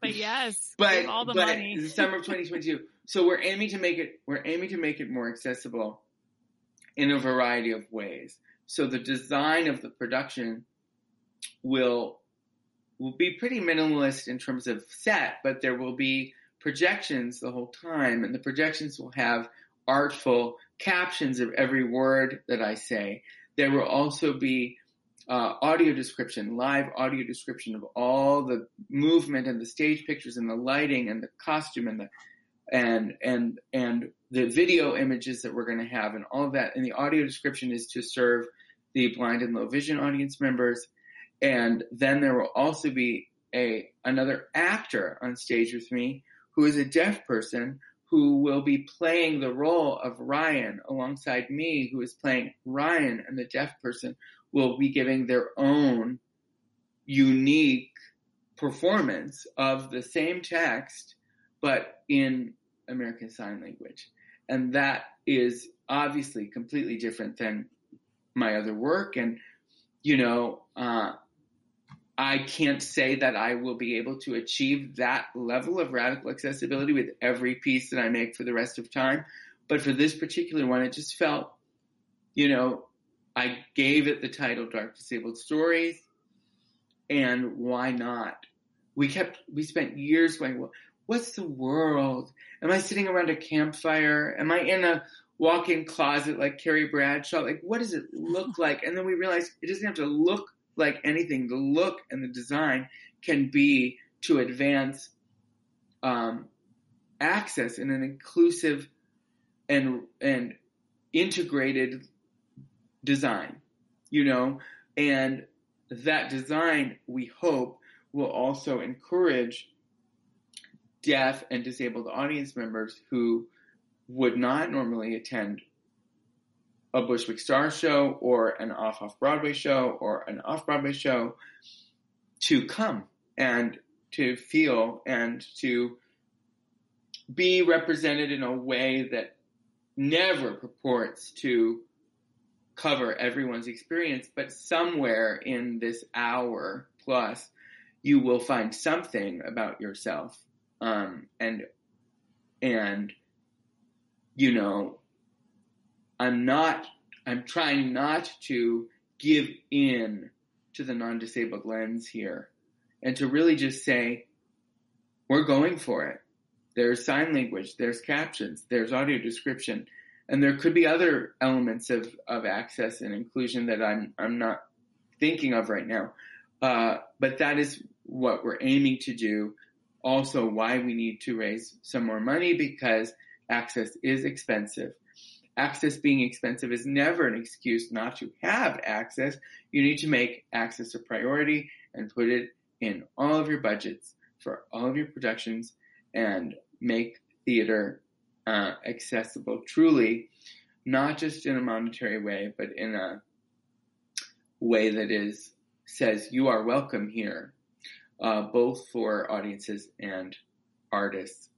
C: but yes,
E: but
C: all the
E: but
C: money.
E: The summer of 2022. So we're aiming to make it. We're aiming to make it more accessible in a variety of ways. So the design of the production will will be pretty minimalist in terms of set, but there will be projections the whole time, and the projections will have artful captions of every word that I say. There will also be uh, audio description, live audio description of all the movement and the stage pictures and the lighting and the costume and the and and and the video images that we're going to have and all of that. And the audio description is to serve the blind and low vision audience members. And then there will also be a another actor on stage with me who is a deaf person who will be playing the role of Ryan alongside me, who is playing Ryan, and the deaf person will be giving their own unique performance of the same text, but in American Sign Language. And that is obviously completely different than my other work. And, you know, uh, I can't say that I will be able to achieve that level of radical accessibility with every piece that I make for the rest of time. But for this particular one, it just felt, you know, I gave it the title Dark Disabled Stories. And why not? We kept, we spent years going, well, what's the world? Am I sitting around a campfire? Am I in a walk-in closet like Carrie Bradshaw? Like, what does it look like? And then we realized it doesn't have to look like anything. The look and the design can be to advance um, access in an inclusive and and integrated design, you know, and that design we hope will also encourage deaf and disabled audience members who would not normally attend a Bushwick Star show or an off off Broadway show or an off Broadway show to come and to feel and to be represented in a way that never purports to cover everyone's experience, but somewhere in this hour plus, you will find something about yourself. Um, and, and, you know, I'm not, I'm trying not to give in to the non-disabled lens here and to really just say, we're going for it. There's sign language, there's captions, there's audio description, and there could be other elements of, of access and inclusion that I'm, I'm not thinking of right now. Uh, but that is what we're aiming to do. Also why we need to raise some more money because access is expensive. Access being expensive is never an excuse not to have access. You need to make access a priority and put it in all of your budgets for all of your productions and make theater uh, accessible truly, not just in a monetary way, but in a way that is says you are welcome here, uh, both for audiences and artists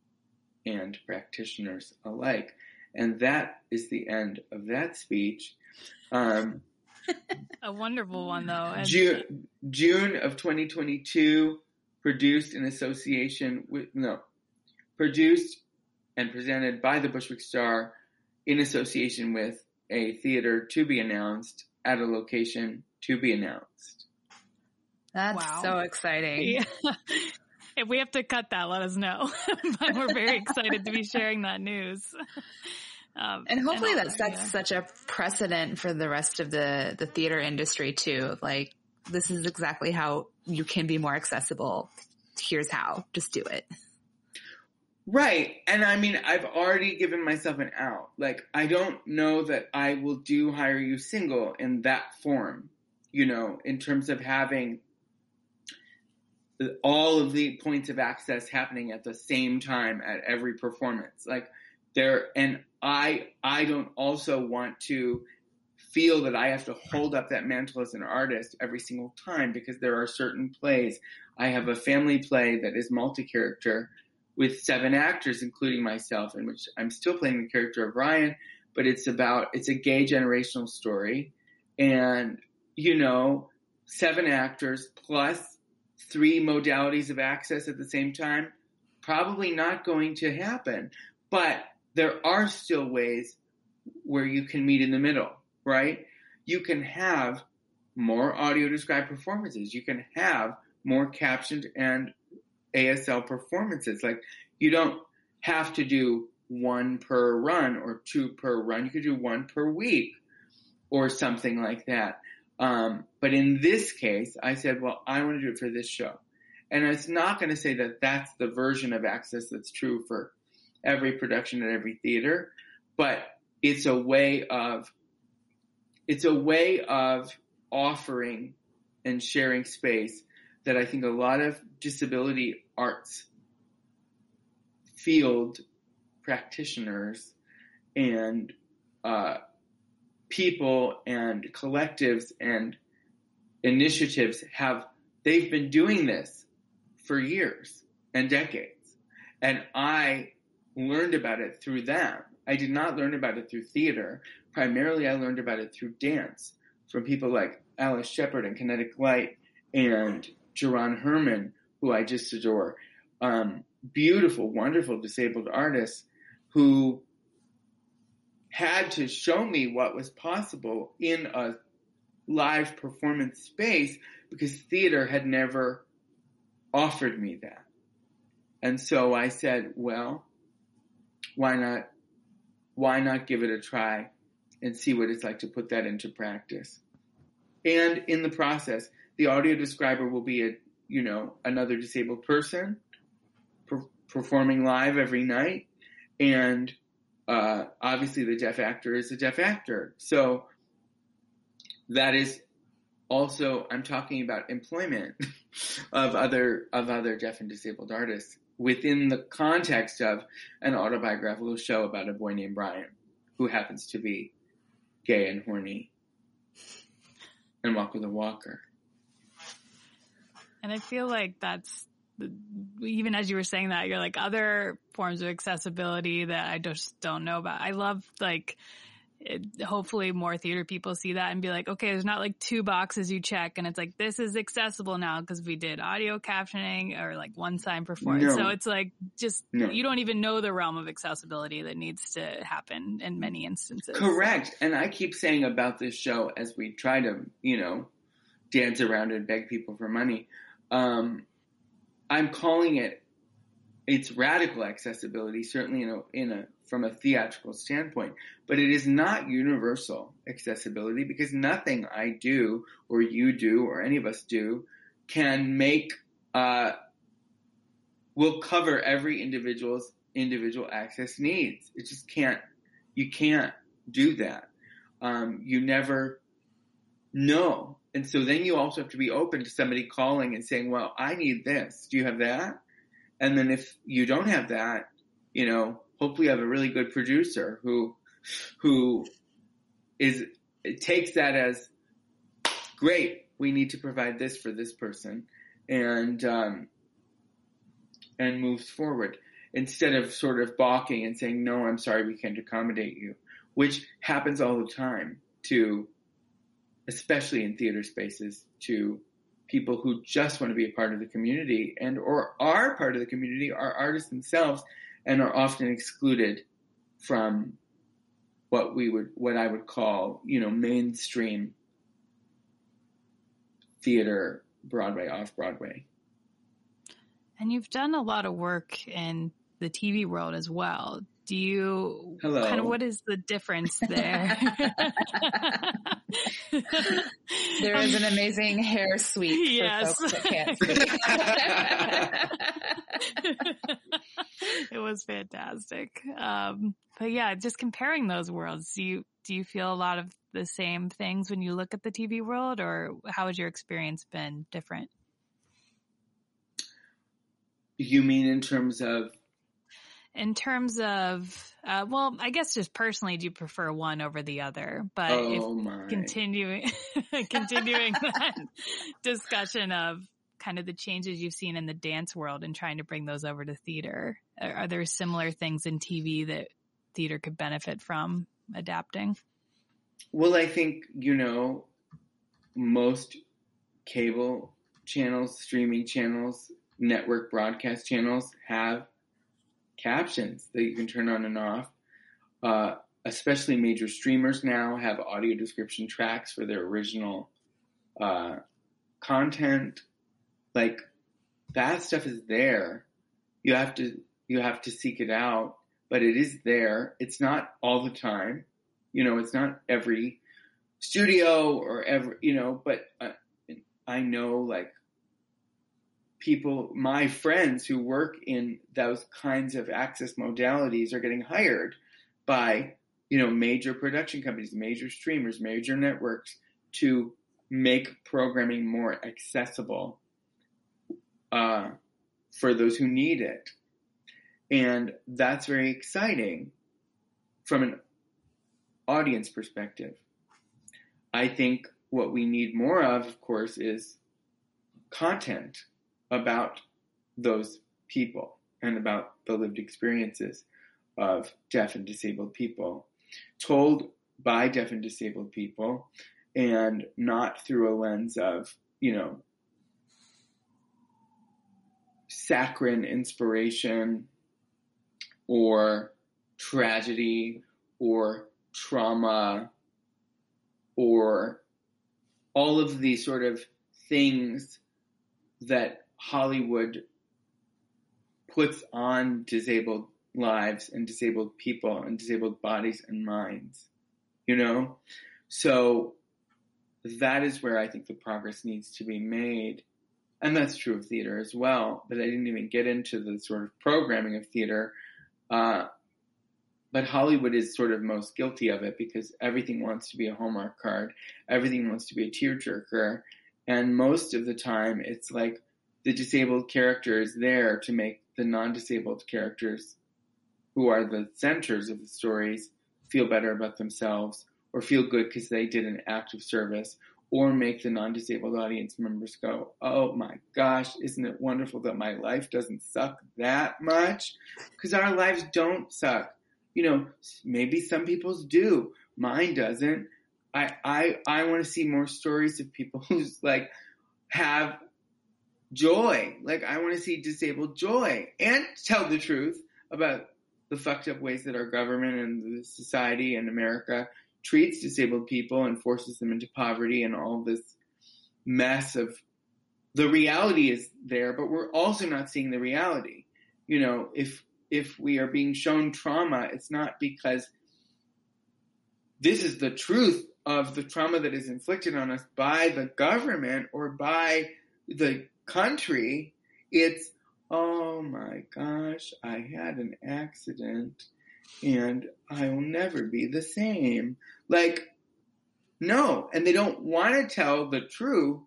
E: and practitioners alike. And that is the end of that speech. Um, [LAUGHS]
C: a wonderful one, though.
E: June, June of 2022, produced in association with, no, produced and presented by the Bushwick Star in association with a theater to be announced at a location to be announced.
D: That's wow. so exciting.
C: Yeah. [LAUGHS] if we have to cut that, let us know. [LAUGHS] but we're very excited to be sharing that news. [LAUGHS]
D: Um, and hopefully and that sets yeah. such a precedent for the rest of the, the theater industry too. Like, this is exactly how you can be more accessible. Here's how. Just do it.
E: Right. And I mean, I've already given myself an out. Like, I don't know that I will do Hi, Are You Single in that form, you know, in terms of having all of the points of access happening at the same time at every performance. Like, there, and I, I don't also want to feel that I have to hold up that mantle as an artist every single time because there are certain plays. I have a family play that is multi-character with seven actors, including myself, in which I'm still playing the character of Ryan, but it's about, it's a gay generational story. And, you know, seven actors plus three modalities of access at the same time, probably not going to happen. But there are still ways where you can meet in the middle, right? You can have more audio described performances. You can have more captioned and ASL performances. Like you don't have to do one per run or two per run. You could do one per week or something like that. Um, but in this case, I said, well, I want to do it for this show. And it's not going to say that that's the version of access that's true for every production at every theater, but it's a way of, it's a way of offering and sharing space that I think a lot of disability arts field practitioners and uh, people and collectives and initiatives have they've been doing this for years and decades. And i learned about it through them. I did not learn about it through theater. Primarily i learned about it through dance from people like Alice Sheppard and kinetic light and Jerron Herman, who I just adore. Um, beautiful, wonderful disabled artists who had to show me what was possible in a live performance space because theater had never offered me that. And so I said, well, why not, why not give it a try and see what it's like to put that into practice? And in the process, the audio describer will be a, you know, another disabled person per- performing live every night. And, uh, obviously the deaf actor is a deaf actor. So that is also, I'm talking about employment [LAUGHS] of other, of other deaf and disabled artists within the context of an autobiographical show about a boy named Brian who happens to be gay and horny and walk with a walker.
C: And I feel like that's even as you were saying that, you're like other forms of accessibility that I just don't know about. I love like it, hopefully more theater people see that and be like, okay, there's not like two boxes you check and it's like, this is accessible now because we did audio captioning or like one sign performance.
E: No.
C: So it's like just,
E: No.
C: you don't even know the realm of accessibility that needs to happen in many instances.
E: Correct. And I keep saying about this show as we try to, you know, dance around and beg people for money. Um, I'm calling it it's radical accessibility, certainly in a, in a from a theatrical standpoint, but it is not universal accessibility because nothing I do or you do or any of us do can make uh, will cover every individual's individual access needs. It just can't. You can't do that. Um, you never know, and so then you also have to be open to somebody calling and saying, "Well, I need this. Do you have that?" And then if you don't have that, you know, hopefully you have a really good producer who, who is, takes that as great. We need to provide this for this person and, um, and moves forward instead of sort of balking and saying, no, I'm sorry, we can't accommodate you, which happens all the time to, especially in theater spaces, to people who just want to be a part of the community and or are part of the community are artists themselves and are often excluded from what we would what I would call, you know, mainstream theater, Broadway, off Broadway.
C: And you've done a lot of work in the TV world as well. Do you
E: Hello.
C: kind of what is the difference there? [LAUGHS] [LAUGHS]
D: There is an amazing hair sweep
C: Yes.
D: for folks that can't see.
C: it was fantastic. Um, but yeah, just comparing those worlds, do you do you feel a lot of the same things when you look at the TV world, or how has your experience been different?
E: You mean in terms of
C: In terms of, uh, well, I guess just personally, do you prefer one over the other? But
E: Oh,
C: continuing, [LAUGHS] continuing that discussion of kind of the changes you've seen in the dance world and trying to bring those over to theater, are, are there similar things in TV that theater could benefit from adapting?
E: Well, I think, you know, most cable channels, streaming channels, network broadcast channels have captions that you can turn on and off. Uh, especially major streamers now have audio description tracks for their original uh, content. Like that stuff is there. You have to you have to seek it out, but it is there. It's not all the time. You know, it's not every studio or every you know, but uh, I know like people, my friends who work in those kinds of access modalities are getting hired by, you know, major production companies, major streamers, major networks to make programming more accessible uh, for those who need it. And that's very exciting from an audience perspective. I think what we need more of, of course, is content about those people and about the lived experiences of deaf and disabled people, told by deaf and disabled people, and not through a lens of, you know, saccharine inspiration or tragedy or trauma or all of these sort of things that Hollywood puts on disabled lives and disabled people and disabled bodies and minds. You know? So that is where I think the progress needs to be made. And that's true of theater as well, but I didn't even get into the sort of programming of theater. Uh, but Hollywood is sort of most guilty of it because everything wants to be a Hallmark card. Everything wants to be a tearjerker. And most of the time, it's like the disabled character is there to make the non-disabled characters who are the centers of the stories feel better about themselves or feel good because they did an act of service or make the non-disabled audience members go, "Oh my gosh, isn't it wonderful that my life doesn't suck that much?" Because our lives don't suck. You know, maybe some people's do. Mine doesn't. I I I want to see more stories of people [LAUGHS] who's like have joy. Like I want to see disabled joy and tell the truth about the fucked up ways that our government and the society in America treats disabled people and forces them into poverty and all this mess of the reality is there, but we're also not seeing the reality. You know, if if we are being shown trauma, it's not because this is the truth of the trauma that is inflicted on us by the government or by the country. It's, oh my gosh, I had an accident and I'll never be the same. Like, no. And they don't want to tell the true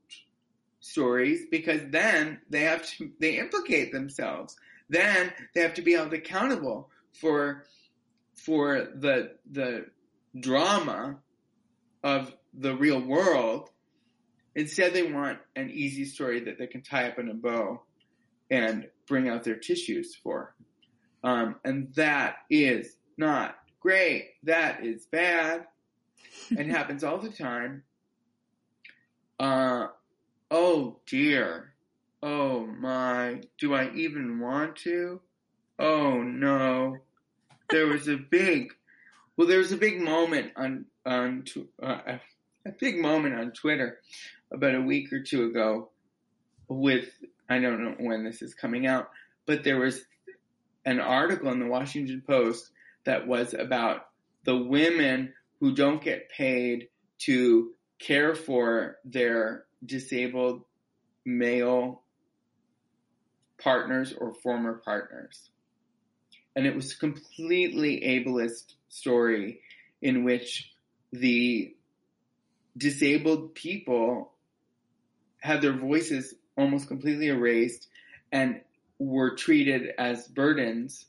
E: stories because then they have to, they implicate themselves. Then they have to be held accountable for, for the, the drama of the real world. Instead, they want an easy story that they can tie up in a bow and bring out their tissues for. Um, and that is not great. That is bad. it [LAUGHS] happens all the time. Uh, oh dear. Oh my. Do I even want to? Oh no. There was a big, well, there was a big moment on, on, uh, a big moment on Twitter about a week or two ago with, I don't know when this is coming out, but there was an article in the Washington Post that was about the women who don't get paid to care for their disabled male partners or former partners. And it was a completely ableist story in which the disabled people had their voices almost completely erased and were treated as burdens.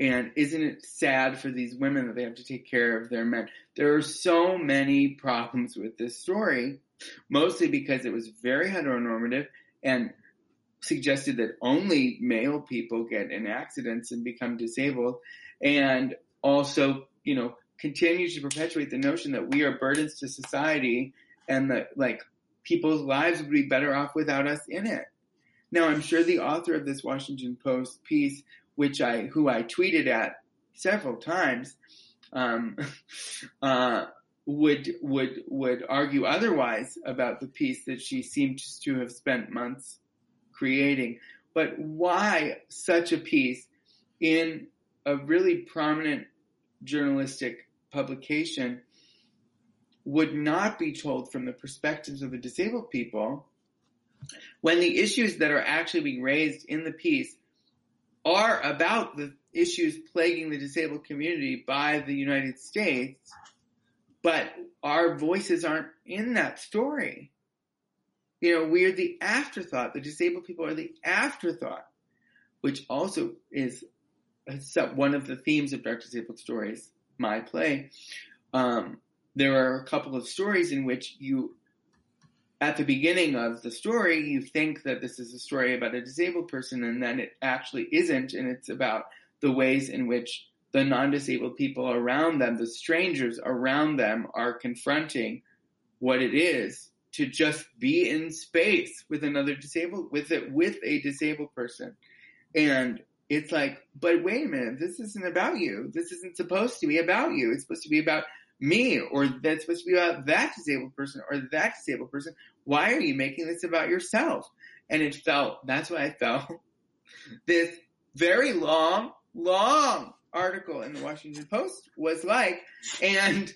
E: And isn't it sad for these women that they have to take care of their men? There are so many problems with this story, mostly because it was very heteronormative and suggested that only male people get in accidents and become disabled. And also, you know, continues to perpetuate the notion that we are burdens to society and that like people's lives would be better off without us in it. Now, I'm sure the author of this Washington Post piece, which I, who I tweeted at several times, um, [LAUGHS] uh, would, would, would argue otherwise about the piece that she seemed to have spent months creating. But why such a piece in a really prominent journalistic publication would not be told from the perspectives of the disabled people when the issues that are actually being raised in the piece are about the issues plaguing the disabled community by the United States, but our voices aren't in that story. You know, we are the afterthought. The disabled people are the afterthought, which also is one of the themes of Dark Disabled Stories, my play. Um, there are a couple of stories in which you at the beginning of the story, you think that this is a story about a disabled person, and then it actually isn't, and it's about the ways in which the non-disabled people around them, the strangers around them, are confronting what it is to just be in space with another disabled, with it, with a disabled person, and it's like, but wait a minute, this isn't about you. This isn't supposed to be about you. It's supposed to be about me or that's supposed to be about that disabled person or that disabled person. Why are you making this about yourself? And it felt, that's why I felt [LAUGHS] this very long, long article in the Washington Post was like, and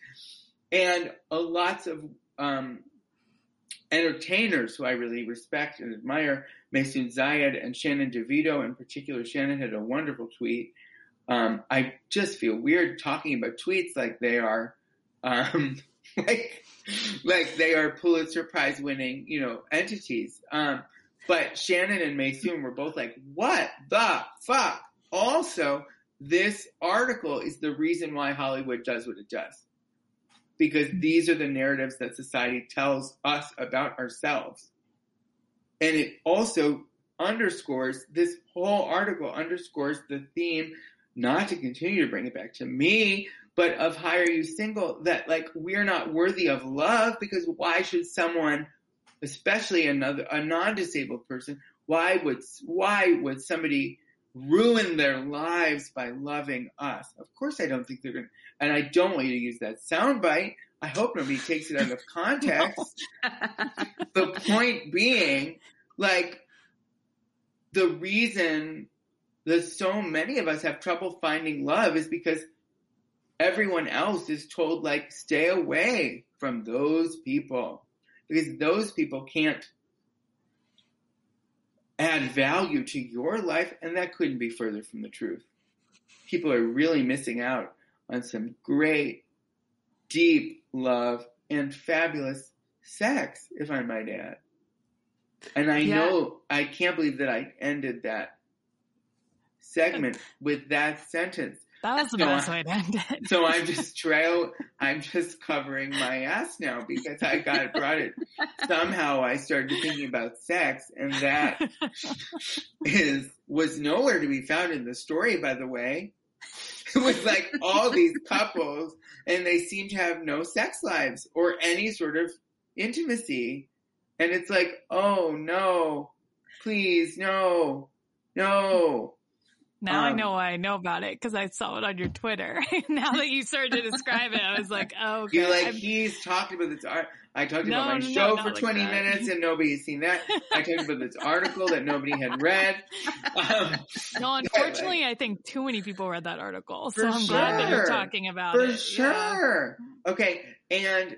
E: and uh, lots of um, entertainers who I really respect and admire, Maysoon Zayid and Shannon DeVido in particular. Shannon had a wonderful tweet. Um, I just feel weird talking about tweets like they are, um, [LAUGHS] like, like they are Pulitzer Prize winning, you know, entities. Um, but Shannon and Maysoon were both like, what the fuck? Also, this article is the reason why Hollywood does what it does. Because these are the narratives that society tells us about ourselves. And it also underscores, this whole article underscores the theme, not to continue to bring it back to me, but of Hi, Are You Single, that like we're not worthy of love because why should someone, especially another, a non-disabled person, why would, why would somebody ruin their lives by loving us. Of course, I don't think they're going to, and I don't want you to use that soundbite. I hope nobody takes it out of context. [LAUGHS] the point being, like, the reason that so many of us have trouble finding love is because everyone else is told, like, stay away from those people because those people can't add value to your life, and that couldn't be further from the truth. People are really missing out on some great, deep love and fabulous sex, if I might add. And I yeah. know I can't believe that I ended that segment [LAUGHS] with that sentence.
C: That was the so best way to end it.
E: so I'm just trail. I'm just covering my ass now because I got brought it. Somehow I started thinking about sex, and that is was nowhere to be found in the story. By the way, it was like all these couples, and they seem to have no sex lives or any sort of intimacy, and it's like, oh no, please no, no.
C: Now um, I know why I know about it because I saw it on your Twitter. [LAUGHS] now that you started to describe it, I was like, [LAUGHS] oh, okay.
E: You're like, I'm... he's talking about this art. I talked no, about my no, show for 20 like minutes and nobody's seen that. I talked about this article that nobody had read. [LAUGHS] Um,
C: no, unfortunately, I think too many people read that article. So I'm sure. glad that you're talking about
E: for
C: it.
E: For sure. Yeah. Okay. And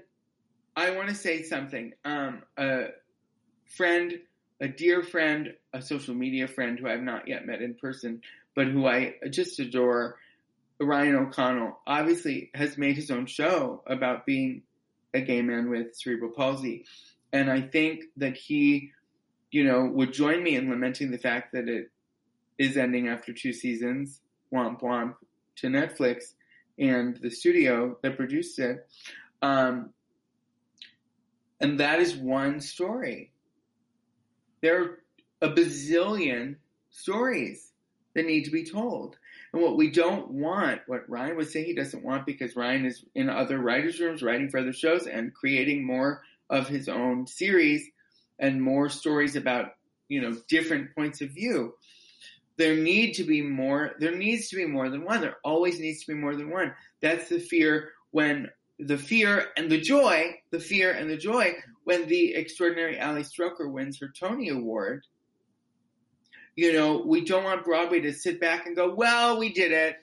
E: I want to say something. Um, a friend, a dear friend, a social media friend who I've not yet met in person, but who I just adore, Ryan O'Connell, obviously has made his own show about being a gay man with cerebral palsy. And I think that he, you know, would join me in lamenting the fact that it is ending after two seasons, womp womp, to Netflix and the studio that produced it. Um, and that is one story. There are a bazillion stories that need to be told. And what we don't want, what Ryan would say he doesn't want because Ryan is in other writers' rooms writing for other shows and creating more of his own series and more stories about, you know, different points of view. There need to be more, there needs to be more than one. There always needs to be more than one. That's the fear when the fear and the joy, the fear and the joy when the extraordinary Ali Stroker wins her Tony Award you know, we don't want Broadway to sit back and go, well, we did it.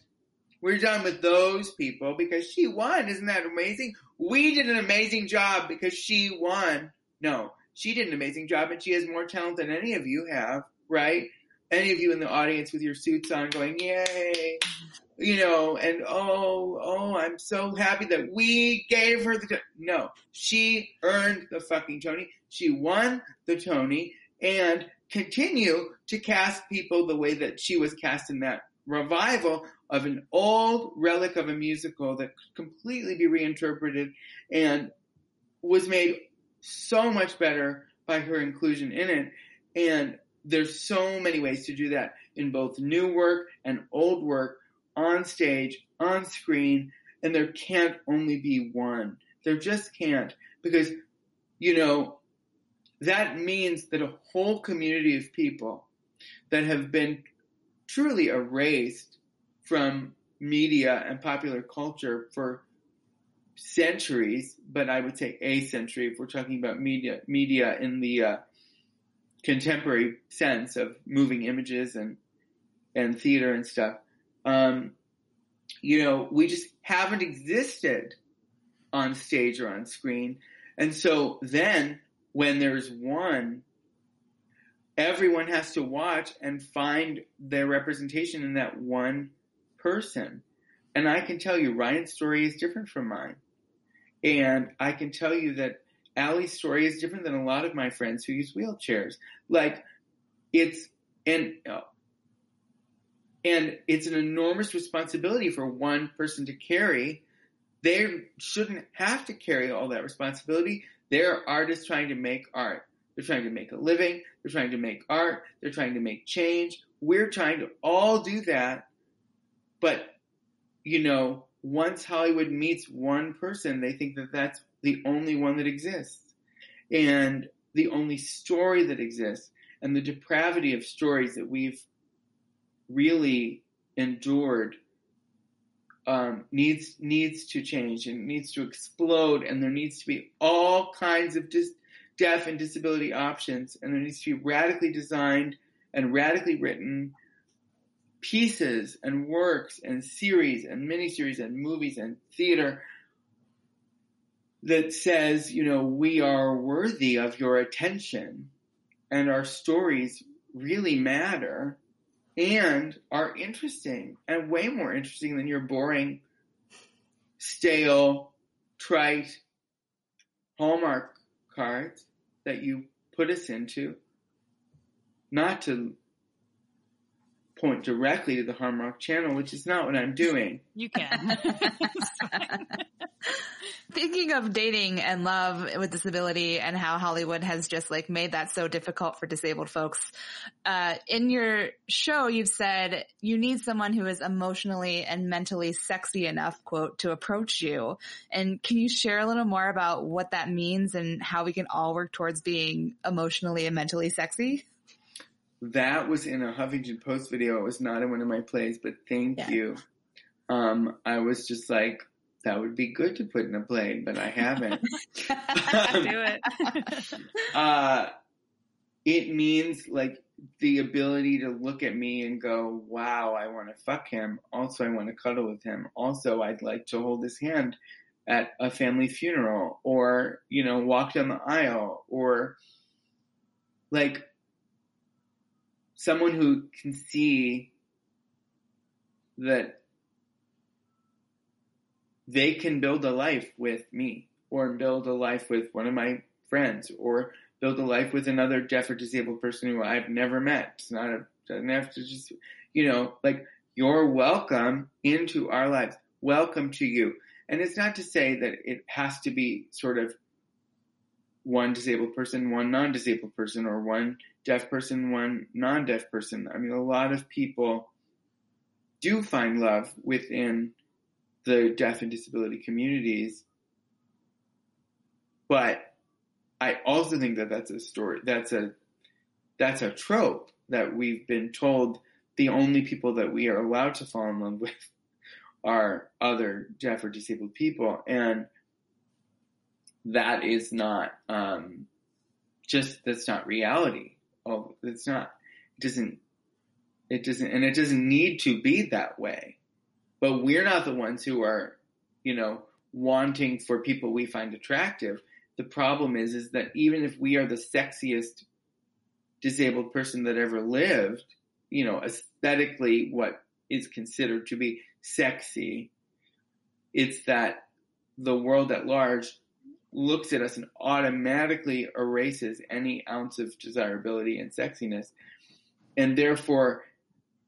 E: We're done with those people because she won. Isn't that amazing? We did an amazing job because she won. No, she did an amazing job and she has more talent than any of you have, right? Any of you in the audience with your suits on going, yay, you know, and oh, oh, I'm so happy that we gave her the, no, she earned the fucking Tony. She won the Tony and continue to cast people the way that she was cast in that revival of an old relic of a musical that could completely be reinterpreted and was made so much better by her inclusion in it. And there's so many ways to do that in both new work and old work on stage, on screen, and there can't only be one. There just can't because, you know, that means that a whole community of people that have been truly erased from media and popular culture for centuries, but I would say a century if we're talking about media, media in the uh, contemporary sense of moving images and and theater and stuff. Um, you know, we just haven't existed on stage or on screen. And so then when there's one, everyone has to watch and find their representation in that one person. And I can tell you, Ryan's story is different from mine. And I can tell you that Ali's story is different than a lot of my friends who use wheelchairs. Like, it's, and, and it's an enormous responsibility for one person to carry. They shouldn't have to carry all that responsibility. They're artists trying to make art. They're trying to make a living. They're trying to make art. They're trying to make change. We're trying to all do that. But, you know, once Hollywood meets one person, they think that that's the only one that exists and the only story that exists and the depravity of stories that we've really endured um, needs needs to change and needs to explode and there needs to be all kinds of dis- deaf and disability options and there needs to be radically designed and radically written pieces and works and series and miniseries and movies and theater that says, you know, we are worthy of your attention and our stories really matter and are interesting and way more interesting than your boring, stale, trite Hallmark cards that you put us into. Not to point directly to the Hallmark channel, which is not what I'm doing.
C: You can. [LAUGHS]
D: Thinking of dating and love with disability and how Hollywood has just like made that so difficult for disabled folks. Uh, in your show, you've said you need someone who is emotionally and mentally sexy enough, quote, to approach you. And can you share a little more about what that means and how we can all work towards being emotionally and mentally sexy?
E: That was in a Huffington Post video. It was not in one of my plays, but thank
D: Yeah.
E: you. Um, I was just like, that would be good to put in a play, but I haven't. [LAUGHS]
C: Do it. [LAUGHS]
E: uh, it means like the ability to look at me and go, wow, I want to fuck him. Also, I want to cuddle with him. Also, I'd like to hold his hand at a family funeral or, you know, walk down the aisle or like someone who can see that they can build a life with me or build a life with one of my friends or build a life with another deaf or disabled person who I've never met. It's not a, doesn't have to just, you know, like you're welcome into our lives. Welcome to you. And it's not to say that it has to be sort of one disabled person, one non-disabled person, or one deaf person, one non-deaf person. I mean, a lot of people do find love within the deaf and disability communities. But I also think that that's a story, that's a, that's a trope that we've been told the only people that we are allowed to fall in love [LAUGHS] with are other deaf or disabled people. And that is not, um, just, that's not reality. Oh, it's not, it doesn't, it doesn't, and it doesn't need to be that way. But we're not the ones who are, you know, wanting for people we find attractive. The problem is, is that even if we are the sexiest disabled person that ever lived, you know, aesthetically what is considered to be sexy, it's that the world at large looks at us and automatically erases any ounce of desirability and sexiness. And therefore,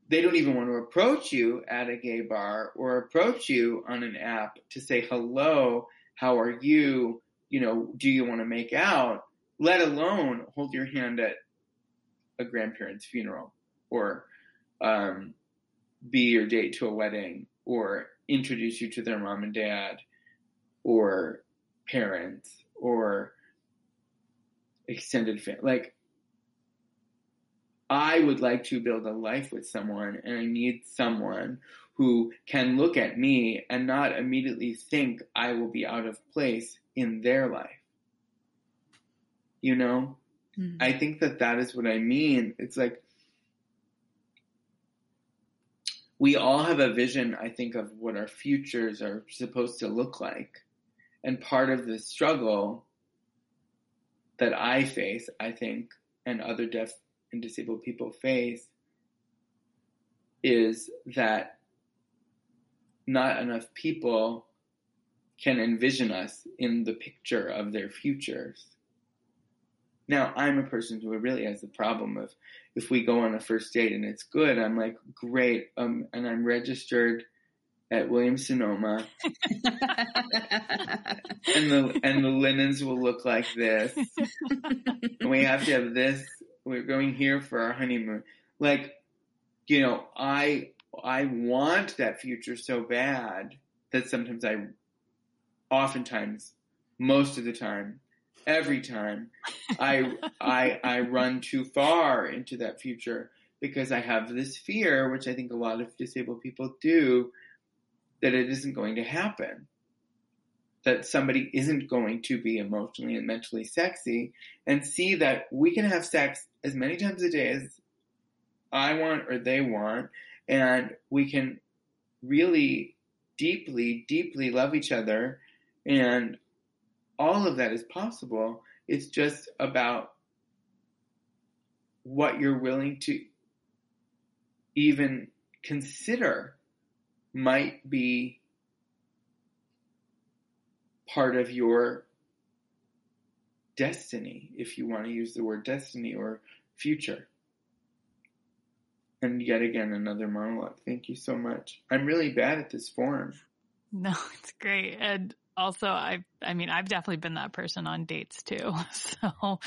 E: they don't even want to approach you at a gay bar or approach you on an app to say hello, how are you, you know, do you want to make out, let alone hold your hand at a grandparent's funeral or um, be your date to a wedding or introduce you to their mom and dad or parents or extended family. Like, I would like to build a life with someone and I need someone who can look at me and not immediately think I will be out of place in their life. You know?
D: Mhm.
E: I think that that is what I mean. It's like we all have a vision, I think, of what our futures are supposed to look like. And part of the struggle that I face, I think, and other deaf and disabled people face is that not enough people can envision us in the picture of their futures. Now, I'm a person who really has the problem of if we go on a first date and it's good, I'm like, great, um, and I'm registered at Williams Sonoma, [LAUGHS] and the and the linens will look like this, [LAUGHS] and we have to have this. We're going here for our honeymoon. Like, you know, I I want that future so bad that sometimes I, oftentimes, most of the time, every time, I I I run too far into that future because I have this fear, which I think a lot of disabled people do, that it isn't going to happen. That somebody isn't going to be emotionally and mentally sexy and see that we can have sex as many times a day as I want or they want, and we can really deeply, deeply love each other, and all of that is possible. It's just about what you're willing to even consider might be part of your destiny, if you want to use the word destiny or future. And yet again, another monologue. Thank you so much. I'm really bad at this form.
C: No, [LAUGHS] it's great. And also, I, I mean, I've definitely been that person on dates too. [LAUGHS] So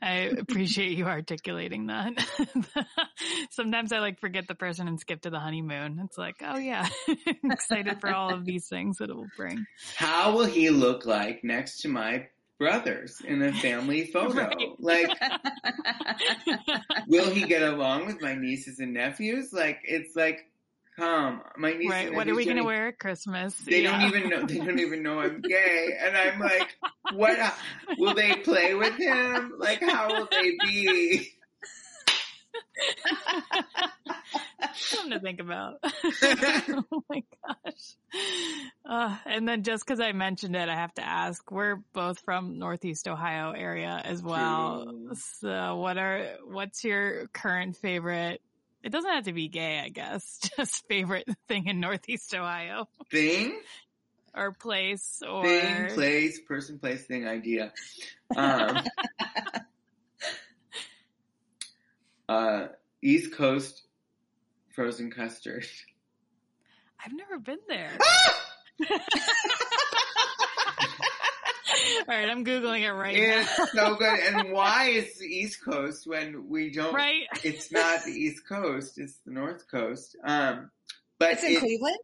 C: I appreciate you articulating that. [LAUGHS] Sometimes I like forget the person and skip to the honeymoon. It's like, oh yeah, I'm [LAUGHS] excited for all of these things that it will bring.
E: How will he look like next to my brothers in a family photo?
C: Right.
E: Like, will he get along with my nieces and nephews? Like, it's like, come, my nieces.
C: Right. What are we going to wear at Christmas?
E: They
C: Yeah.
E: don't even know. They don't even know I'm gay, and I'm like, what? Will they play with him? Like, how will they be?
C: Something to think about. [LAUGHS] [LAUGHS] oh my gosh. Uh, and then just because I mentioned it, I have to ask, we're both from Northeast Ohio area as well.
E: True.
C: So what are, what's your current favorite? It doesn't have to be gay, I guess. [LAUGHS] Just favorite thing in Northeast Ohio
E: Thing,
C: or place or
E: thing, place, person, place, thing, idea. Um, [LAUGHS] uh, East Coast frozen custard.
C: I've never been there. [LAUGHS] [LAUGHS] All right, I'm googling it right now.
E: It's
C: now.
E: so good. And [LAUGHS] why is the East Coast when we don't?
C: Right?
E: It's not the East Coast. It's the North Coast. Um, but
F: It's in
E: it-
F: Cleveland.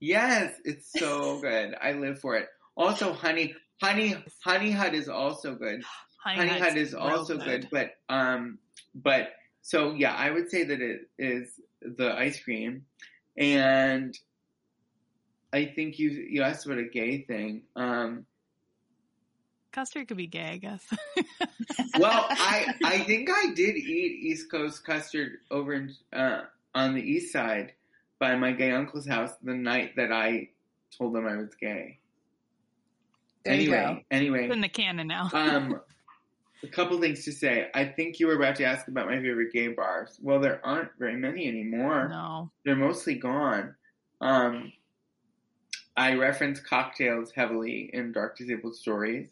E: Yes, it's so good. I live for it. Also, honey, honey, honey hut is also good. [GASPS] Honey,
C: Hut's
E: hut is
C: real
E: also good. But um, but so yeah, I would say that it is the ice cream, and I think you you asked about a gay thing. Um,
C: Custard could be gay, I guess. [LAUGHS]
E: well, I I think I did eat East Coast custard over in, uh, on the east side by my gay uncle's house the night that I told them I was gay.
F: There you
E: anyway, anyway,
C: It's in the canon now.
E: um, [LAUGHS] a couple things to say. I think you were about to ask about my favorite gay bars. Well, there aren't very many anymore.
C: no.
E: They're mostly gone. Um, I reference cocktails heavily in Dark Disabled Stories.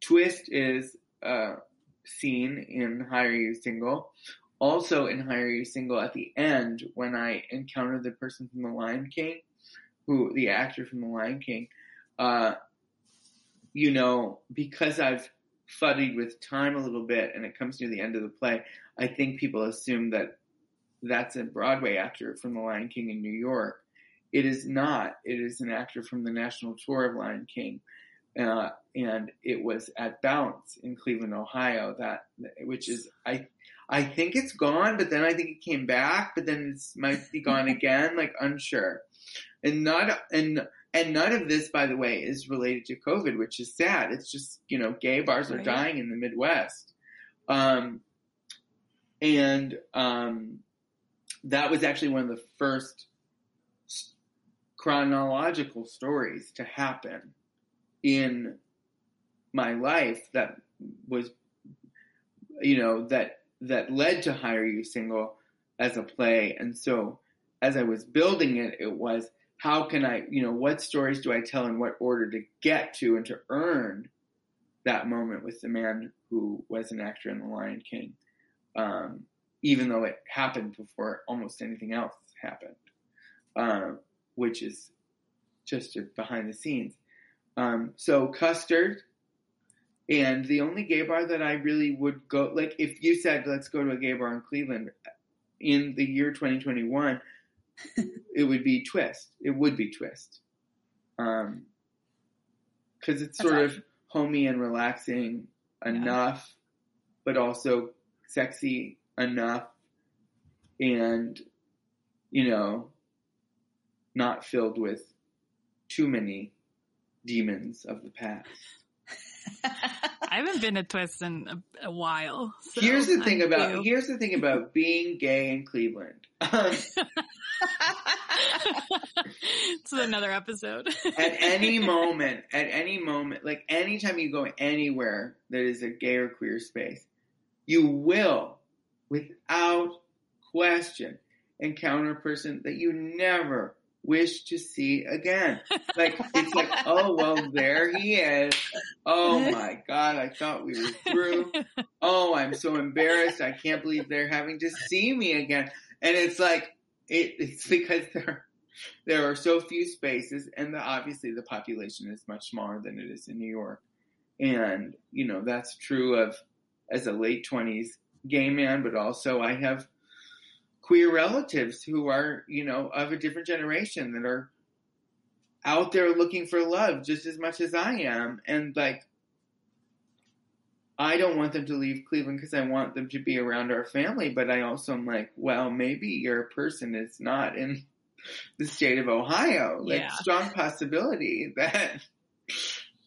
E: Twist is uh, seen in Hi, Are You Single. Also in Hi, Are You Single at the end when I encounter the person from The Lion King, who the actor from The Lion King. Uh, you know, because I've fuddied with time a little bit and it comes near the end of the play, I think people assume that that's a Broadway actor from The Lion King in New York. It is not. It is an actor from the national tour of Lion King. Uh, and it was at Bounce in Cleveland, Ohio, that, which is, I, I think it's gone, but then I think it came back, but then it might be gone [LAUGHS] again, like unsure. And not, and, and none of this, by the way, is related to COVID, which is sad. It's just, you know, gay bars are dying in the Midwest. Um, and um, that was actually one of the first chronological stories to happen in my life that was you know that that led to Hi, Are You Single as a play. And so as i was building it it was how can i you know what stories do i tell in what order to get to and to earn that moment with the man who was an actor in the lion king um, even though it happened before almost anything else happened uh, which is just behind the scenes um, so custard and the only gay bar that I really would go, like if you said, let's go to a gay bar in Cleveland in the year 2021, [LAUGHS] it would be Twist. It would be Twist. Um, cause it's sort of homey and relaxing enough, yeah. but also sexy enough and, you know, not filled with too many demons of the past. [LAUGHS]
C: I haven't been to Twist in a, a while.
E: So here's the thing I'm about here's the thing about being gay in Cleveland. [LAUGHS] [LAUGHS]
C: It's another episode.
E: at any moment, at any moment, like anytime you go anywhere that is a gay or queer space, you will, without question, encounter a person that you never wish to see again. Like it's like, oh well, there he is. Oh my god, I thought we were through. Oh, I'm so embarrassed. I can't believe they're having to see me again. And it's like it, it's because there there are so few spaces, and the, obviously the population is much smaller than it is in New York. And you know that's true of as a late twenties gay man, but also I have queer relatives who are, you know, of a different generation that are out there looking for love just as much as I am. And like, I don't want them to leave Cleveland because I want them to be around our family, but I also am like, well, maybe your person is not in the state of Ohio. Like, yeah. strong possibility that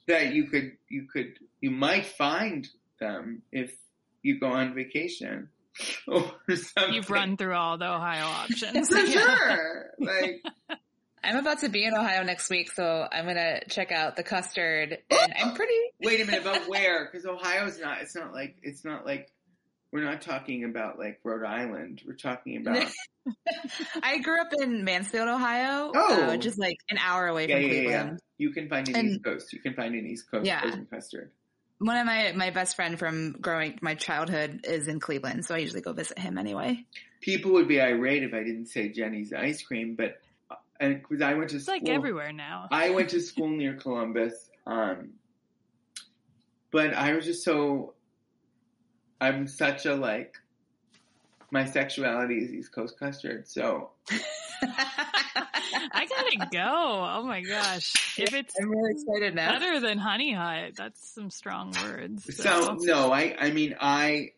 E: that you could you could you might find them if you go on vacation. [LAUGHS] or.
C: You've run through all the Ohio options.
E: For [LAUGHS] sure. Like [LAUGHS]
D: I'm about to be in Ohio next week, so I'm gonna check out the custard. And I'm pretty.
E: Wait a minute, but where? Because Ohio's not. It's not like. It's not like. We're not talking about like Rhode Island. We're talking about.
D: I grew up in Mansfield, Ohio.
E: Oh,
D: uh, just like an hour away
E: yeah,
D: from
E: yeah,
D: Cleveland.
E: Yeah. You can find an and, East Coast. You can find an East Coast
D: yeah.
E: custard
D: one of my my best friend from growing my childhood is in Cleveland, so I usually go visit him anyway.
E: People would be irate if I didn't say Jeni's ice cream, but and because I went to
C: it's
E: school,
C: like everywhere now. [LAUGHS]
E: I went to [LAUGHS] school near Columbus, um, but I was just so I'm such a like my sexuality is East Coast custard, so [LAUGHS] [LAUGHS]
C: I gotta go. Oh my gosh. If it's
D: I'm really excited now.
C: better than Honey Hut, that's some strong words.
E: So, so no, I I mean I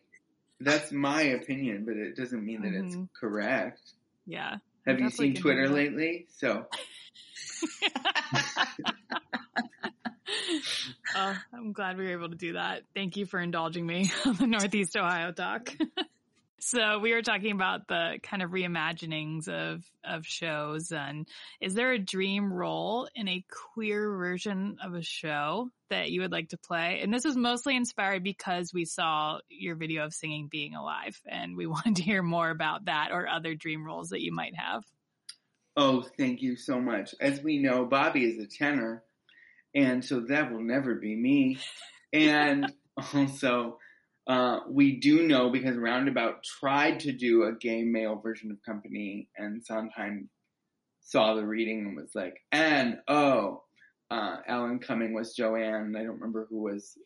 E: that's my opinion, but it doesn't mean that mm-hmm. it's correct.
C: Yeah.
E: Have you seen Twitter lately? So [LAUGHS] [LAUGHS]
C: oh, I'm glad we were able to do that. Thank you for indulging me on the Northeast Ohio talk. So we were talking about the kind of reimaginings of of shows and is there a dream role in a queer version of a show that you would like to play? And this is mostly inspired because we saw your video of singing being alive and we [LAUGHS] wanted to hear more about that or other dream roles that you might have.
E: Oh, thank you so much. As we know, Bobby is a tenor and so that will never be me. [LAUGHS] And also uh, we do know because Roundabout tried to do a gay male version of Company, and Sondheim saw the reading and was like, "And oh, uh, Alan Cumming was Joanne. I don't remember who was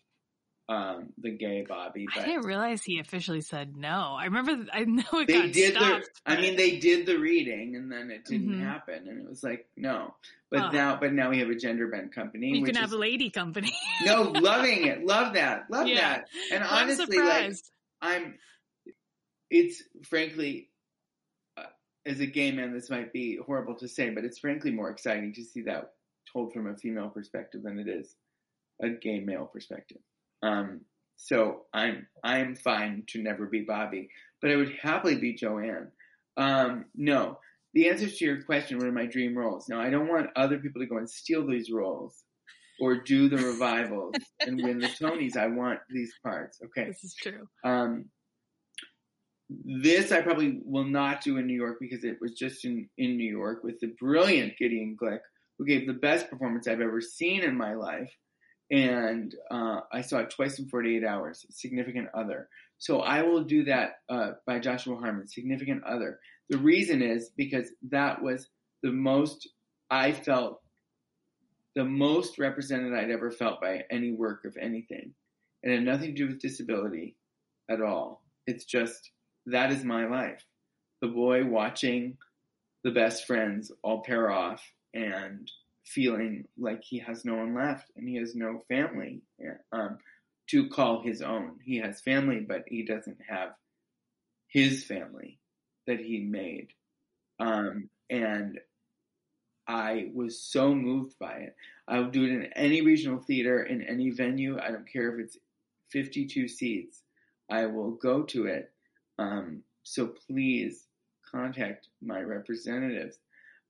E: um, the gay Bobby.
C: But I didn't realize he officially said no. I remember. I know it
E: they
C: got
E: did
C: stopped.
E: The, I mean, they did the reading, and then it didn't mm-hmm. happen, and it was like no. But oh. now, but now we have a gender bent company.
C: You can have is, a lady company. [LAUGHS]
E: no, loving it, love that, love
C: yeah.
E: that. And
C: I'm
E: honestly,
C: surprised.
E: like I'm, it's frankly. Uh, as a gay man, this might be horrible to say, but it's frankly more exciting to see that told from a female perspective than it is a gay male perspective. Um, So I'm I'm fine to never be Bobby, but I would happily be Joanne. Um, no, the answer to your question, are my dream roles? Now, I don't want other people to go and steal these roles or do the revivals [LAUGHS] and win the Tonys. I want these parts. Okay.
C: This is true.
E: Um, this I probably will not do in New York because it was just in, in New York with the brilliant Gideon Glick, who gave the best performance I've ever seen in my life. And uh, I saw it twice in 48 hours, Significant Other. So I will do that uh, by Joshua Harmon, Significant Other. The reason is because that was the most I felt, the most represented I'd ever felt by any work of anything. It had nothing to do with disability at all. It's just that is my life. The boy watching the best friends all pair off and feeling like he has no one left and he has no family um, to call his own. He has family, but he doesn't have his family that he made. Um, and I was so moved by it. I will do it in any regional theater, in any venue. I don't care if it's 52 seats. I will go to it um, so please contact my representatives.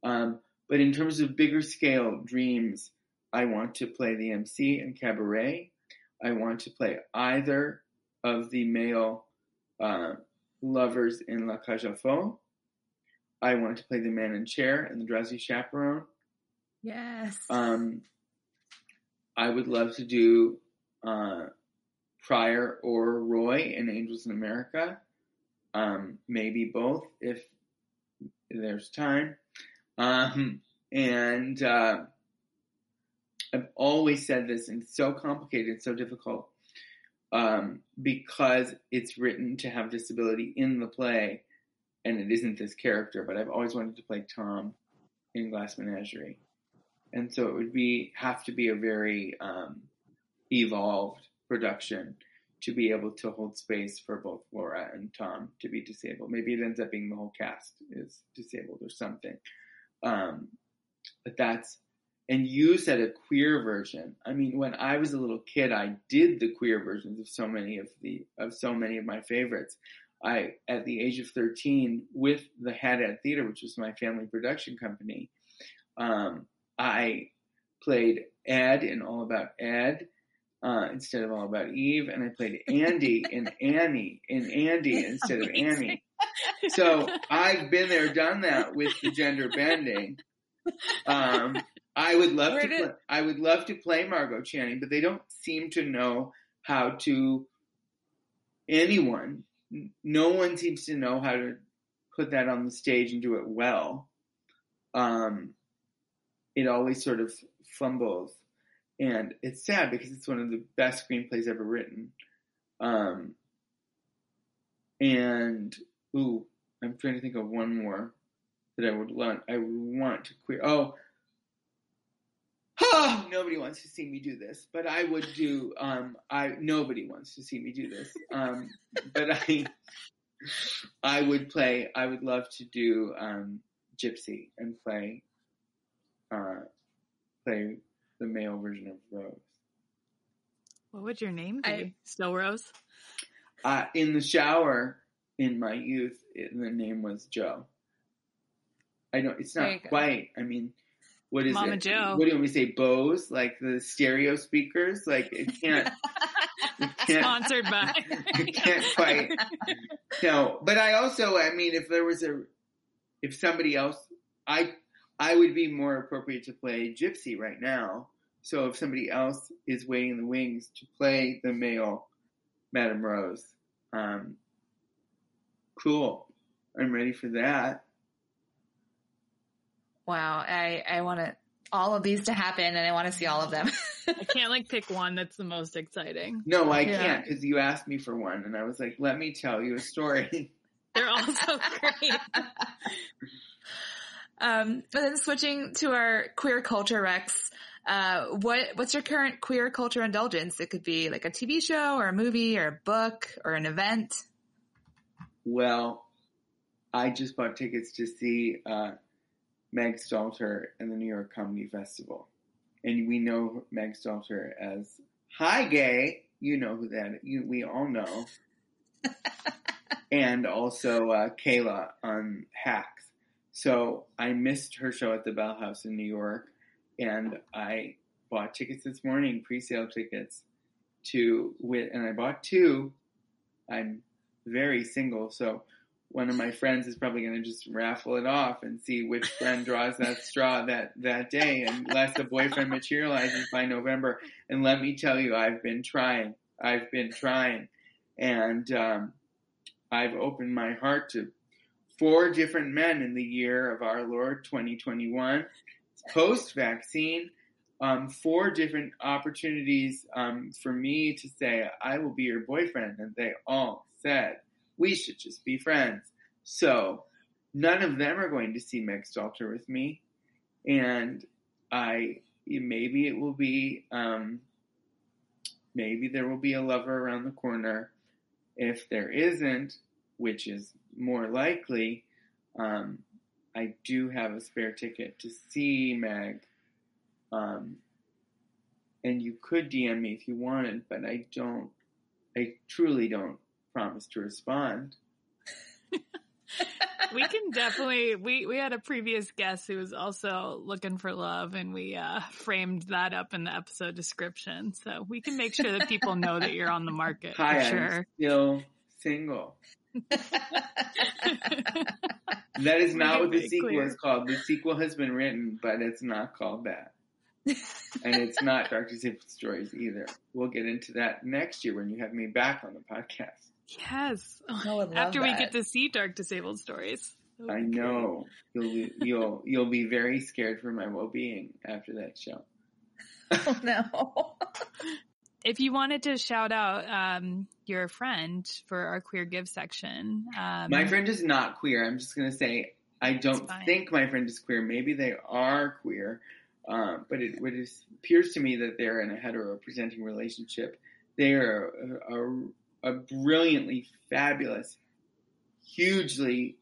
E: Um, but in terms of bigger scale dreams, I want to play the MC in Cabaret. I want to play either of the male uh, lovers in La Cage aux Folles. I want to play the man in chair and the drowsy chaperone.
D: Yes.
E: Um, I would love to do uh, Prior or Roy in Angels in America um, maybe both if there's time. Um, and uh, I've always said this, and it's so complicated, so difficult, um, because it's written to have disability in the play, and it isn't this character. But I've always wanted to play Tom in Glass Menagerie, and so it would be have to be a very um, evolved production to be able to hold space for both Laura and Tom to be disabled. Maybe it ends up being the whole cast is disabled or something. Um, but that's, and you said a queer version. I mean, when I was a little kid, I did the queer versions of so many of the, of so many of my favorites. I, at the age of 13, with the Haddad Theater, which was my family production company, um, I played Ed in All About Ed uh, instead of All About Eve, and I played Andy in Annie in Andy [LAUGHS] instead of Annie. So [LAUGHS] I've been there, done that with the gender bending. Um, I would love
D: Where
E: to. Play, I would love to play Margo Channing, but they don't seem to know how to. Anyone, no one seems to know how to put that on the stage and do it well. Um, it always sort of fumbles and it's sad because it's one of the best screenplays ever written. Um, and ooh, I'm trying to think of one more that I would want. I would want to queer. Oh, oh, nobody wants to see me do this, but I would do. Um, I nobody wants to see me do this. Um, [LAUGHS] but I, I would play. I would love to do um, Gypsy and play. Uh, play the male version of Rose.
C: What would your name be?
D: I-
C: Still Rose?
E: Uh, in the shower in my youth, it, the name was Joe. I don't. It's not quite. I mean, what is
C: Mama
E: it?
C: Joe.
E: What do to say? Bose, like the stereo speakers. Like it [LAUGHS] can't. it can't.
C: Sponsored by. [LAUGHS]
E: it [LAUGHS] can't quite. No, but I also. I mean, if there was a, if somebody else, I, I would be more appropriate to play Gypsy right now. So if somebody else is waiting in the wings to play the male Madame Rose, um, cool. I'm ready for that.
D: Wow. I, I want to, all of these to happen and I want to see all of them. [LAUGHS]
C: I can't like pick one that's the most exciting.
E: No, I
D: Yeah.
E: can't because you asked me for one, and I was like, "Let me tell you a story." [LAUGHS]
C: They're all so great. [LAUGHS]
D: Um, but then switching to our queer culture, Rex, uh, what, what's your current queer culture indulgence? It could be like a TV show or a movie or a book or an event.
E: Well, I just bought tickets to see uh, Meg Stalter and the New York Comedy Festival, and we know Meg Stalter as "Hi Gay," You know who that you we all know. [LAUGHS] and also uh, Kayla on Hacks. So I missed her show at the Bell House in New York, and I bought tickets this morning, pre-sale tickets to with, and I bought two. I'm very single, so one of my friends is probably going to just raffle it off and see which friend draws that straw that that day, unless the boyfriend materializes by November. And let me tell you, I've been trying. I've been trying, and um, I've opened my heart to four different men in the year of our Lord 2021, post vaccine. Um, four different opportunities um, for me to say, I will be your boyfriend. And they all said, we should just be friends. So none of them are going to see Meg Stalter with me. And I, maybe it will be, um, maybe there will be a lover around the corner. If there isn't, which is more likely, um, I do have a spare ticket to see Meg. Um, and you could DM me if you wanted, but I don't, I truly don't promise to respond. [LAUGHS]
C: we can definitely we we had a previous guest who was also looking for love and we uh framed that up in the episode description so we can make sure that people know that you're on the market
E: Hi,
C: for sure
E: I'm still single. [LAUGHS] That is not what the sequel
C: clear.
E: is called. The sequel has been written, but it's not called that. and it's not Dark Disabled Stories either. We'll get into that next year when you have me back on the podcast.
C: Yes
F: I would love
C: after we get to see dark disabled stories
E: I know you'll be, you'll you'll be very scared for my well being after that show. [LAUGHS]
F: Oh no. [LAUGHS]
C: if you wanted to shout out um your friend for our queer give section um
E: My friend is not queer. I'm just gonna say I don't think my friend is queer. Maybe they are queer, um, but it, it is, appears to me that they're in a hetero presenting relationship. They are a, a, a brilliantly fabulous, hugely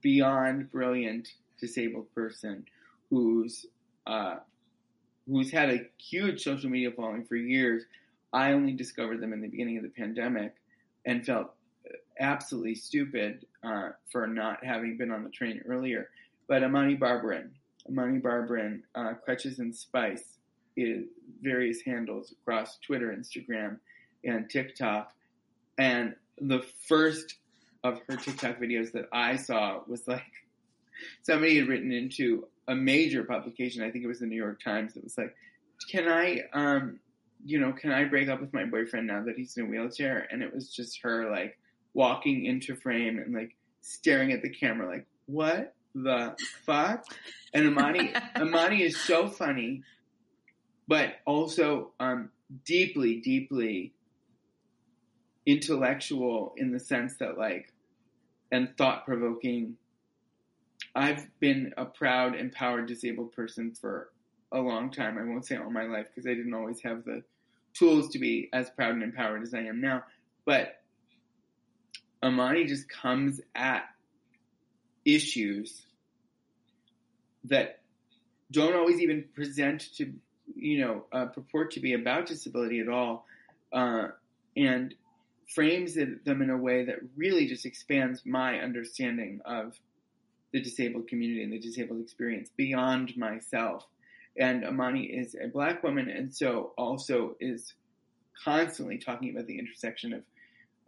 E: beyond brilliant disabled person who's uh, who's had a huge social media following for years. I only discovered them in the beginning of the pandemic and felt absolutely stupid uh, for not having been on the train earlier. But Imani Barbarin, Imani Barbarin, uh, Crutches and Spice, is various handles across Twitter, Instagram, and TikTok. And the first of her TikTok videos that I saw was like [LAUGHS] somebody had written into a major publication. I think it was the New York Times. It was like, "Can I, um, you know, can I break up with my boyfriend now that he's in a wheelchair?" And it was just her like walking into frame and like staring at the camera, like, "What the fuck?" And Imani, Imani [LAUGHS] is so funny, but also um, deeply, deeply intellectual in the sense that like and thought provoking. I've been a proud, empowered, disabled person for a long time. I won't say all my life because I didn't always have the tools to be as proud and empowered as I am now. But Imani just comes at issues that don't always even present to, you know, uh, purport to be about disability at all, uh, and frames it, them in a way that really just expands my understanding of the disabled community and the disabled experience beyond myself. And Imani is a black woman, and so also is constantly talking about the intersection of,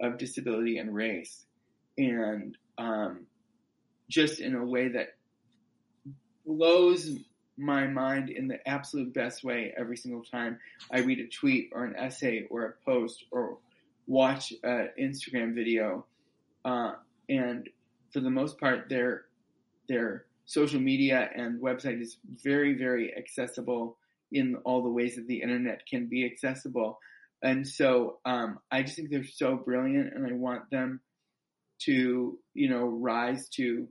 E: of disability and race, and um, just in a way that blows my mind in the absolute best way every single time I read a tweet or an essay or a post or watch an Instagram video. Uh, and for the most part, their their social media and website is very, very accessible in all the ways that the internet can be accessible. And so um, I just think they're so brilliant, and I want them to, you know, rise to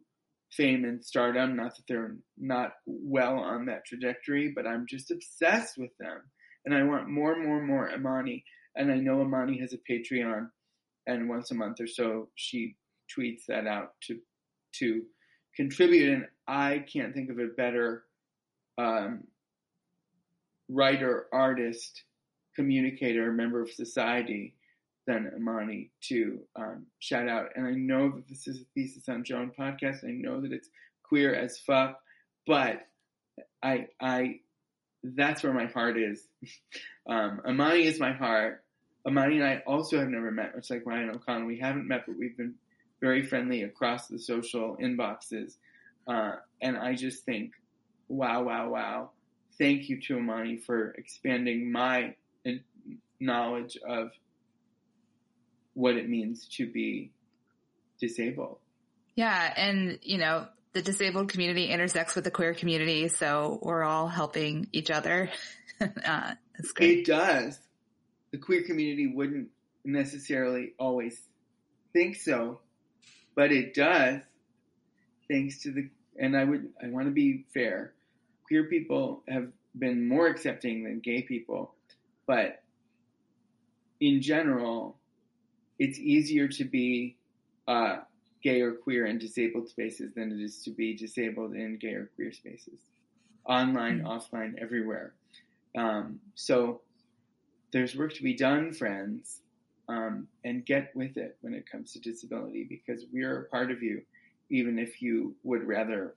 E: fame and stardom. Not that they're not well on that trajectory, but I'm just obsessed with them, and I want more, more, more Imani. And I know Imani has a Patreon, and once a month or so she tweets that out to to contribute. And I can't think of a better um, writer artist communicator, member of society than Imani to um, shout out. And I know that this is a Thesis on Joan podcast. I know that it's queer as fuck, but I, I, that's where my heart is. [LAUGHS] um, Imani is my heart. Imani and I also have never met, much like Ryan O'Connell. We haven't met, but we've been very friendly across the social inboxes. Uh, and I just think, wow, wow, wow. Thank you to Imani for expanding my knowledge of what it means to be disabled.
D: Yeah. And, you know, the disabled community intersects with the queer community. So we're all helping each other. [LAUGHS] uh,
E: it does. The queer community wouldn't necessarily always think so, but it does thanks to the, and I would, I want to be fair. Queer people have been more accepting than gay people, but in general, it's easier to be uh, gay or queer in disabled spaces than it is to be disabled in gay or queer spaces, online, mm-hmm. offline, everywhere. Um, so there's work to be done, friends, um, and get with it when it comes to disability because we are a part of you, even if you would rather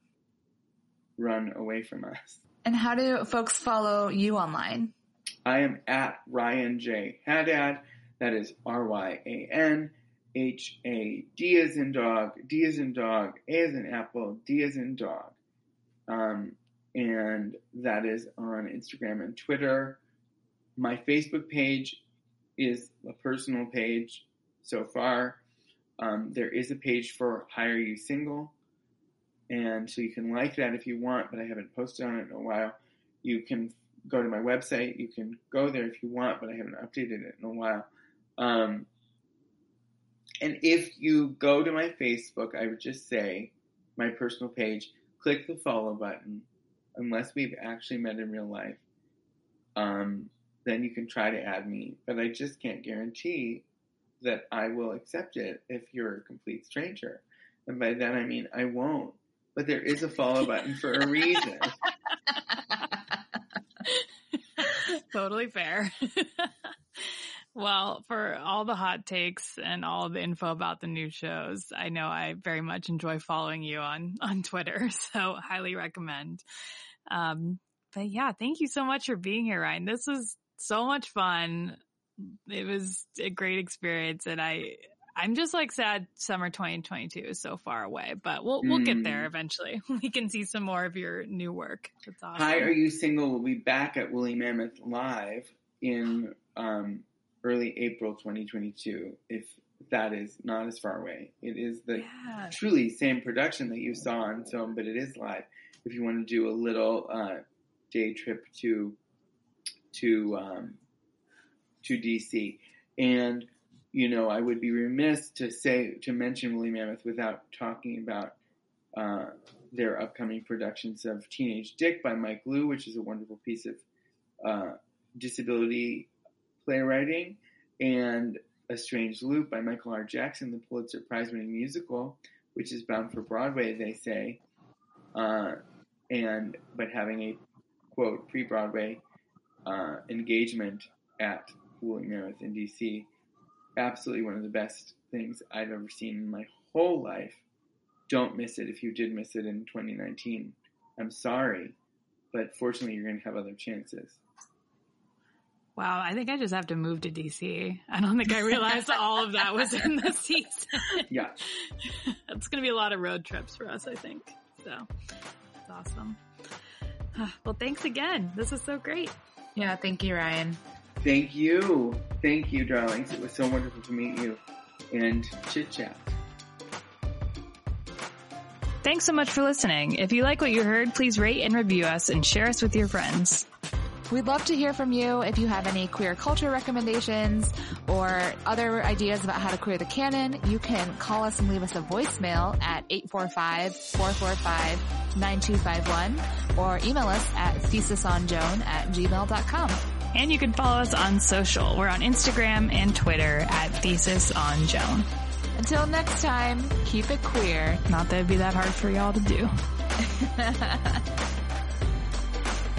E: run away from us.
D: And how do folks follow you online?
E: I am at Ryan J. Haddad. That is R Y A N H A D as in dog, D as in dog, A as in apple, D as in dog. Um, and that is on Instagram and Twitter. My Facebook page is a personal page so far. Um, there is a page for Hi, Are You Single. And so you can like that if you want, but I haven't posted on it in a while. You can go to my website. You can go there if you want, but I haven't updated it in a while. Um, and if you go to my Facebook, I would just say my personal page, click the follow button, unless we've actually met in real life. Um, then you can try to add me, but I just can't guarantee that I will accept it if you're a complete stranger. And by that I mean I won't. But there is a follow button for a reason. [LAUGHS]
C: totally fair. [LAUGHS] well, for all the hot takes and all the info about the new shows, I know I very much enjoy following you on, on Twitter. [LAUGHS] So highly recommend. Um, but yeah, thank you so much for being here, Ryan. This was so much fun. It was a great experience and I, I'm just like sad summer 2022 is so far away, but we'll we'll mm. get there mm. eventually. [LAUGHS] We can see some more of your new work.
E: That's awesome. Hi, are you single? We'll be back at Woolly Mammoth live in um, early April 2022. If that is not as far away, it is the yeah. truly same production that you saw on film, but it is live. If you want to do a little uh, day trip to to um, to DC and you know, I would be remiss to say to mention Woolly Mammoth without talking about uh, their upcoming productions of Teenage Dick by Mike Lew, which is a wonderful piece of uh, disability playwriting, and A Strange Loop by Michael R. Jackson, the Pulitzer Prize-winning musical, which is bound for Broadway, they say, uh, and but having a quote pre-Broadway uh, engagement at Mammoth in D.C absolutely one of the best things I've ever seen in my whole life. Don't miss it if you did miss it in 2019. I'm sorry, but fortunately, you're going to have other chances.
C: Wow, I think I just have to move to DC. I don't think I realized [LAUGHS] all of that was in the season.
E: Yeah.
C: it's going to be a lot of road trips for us, I think. So, it's awesome. [SIGHS] Well, thanks again. This is so great.
D: Yeah, thank you, Ryan.
E: Thank you. Thank you, darlings. It was so wonderful to meet you and chit chat.
C: Thanks so much for listening. If you like what you heard, please rate and review us and share us with your friends.
D: We'd love to hear from you if you have any queer culture recommendations or other ideas about how to queer the canon. You can call us and leave us a voicemail at 845-445-9251 or email us at thesisonjoan at gmail.com.
C: And you can follow us on social. We're on Instagram and Twitter at Thesis on Joan.
D: Until next time, keep it queer.
C: Not that it'd be that hard for y'all to do. [LAUGHS]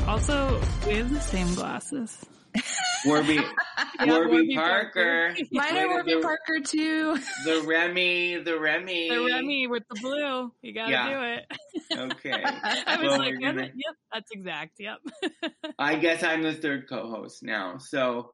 C: also, we have the same glasses. [LAUGHS]
E: Warby,
C: Yeah,
E: Warby,
C: Warby
E: Parker.
C: Parker.
D: Mine are Warby
E: the-
D: Parker too.
E: The Remy, the Remy.
C: The Remy with the blue. You gotta
E: Yeah.
C: do it.
E: Okay. [LAUGHS]
C: I was
E: Well,
C: like,
E: we're gonna-
C: yep, that's exact. Yep. [LAUGHS]
E: I guess I'm the third co-host now. So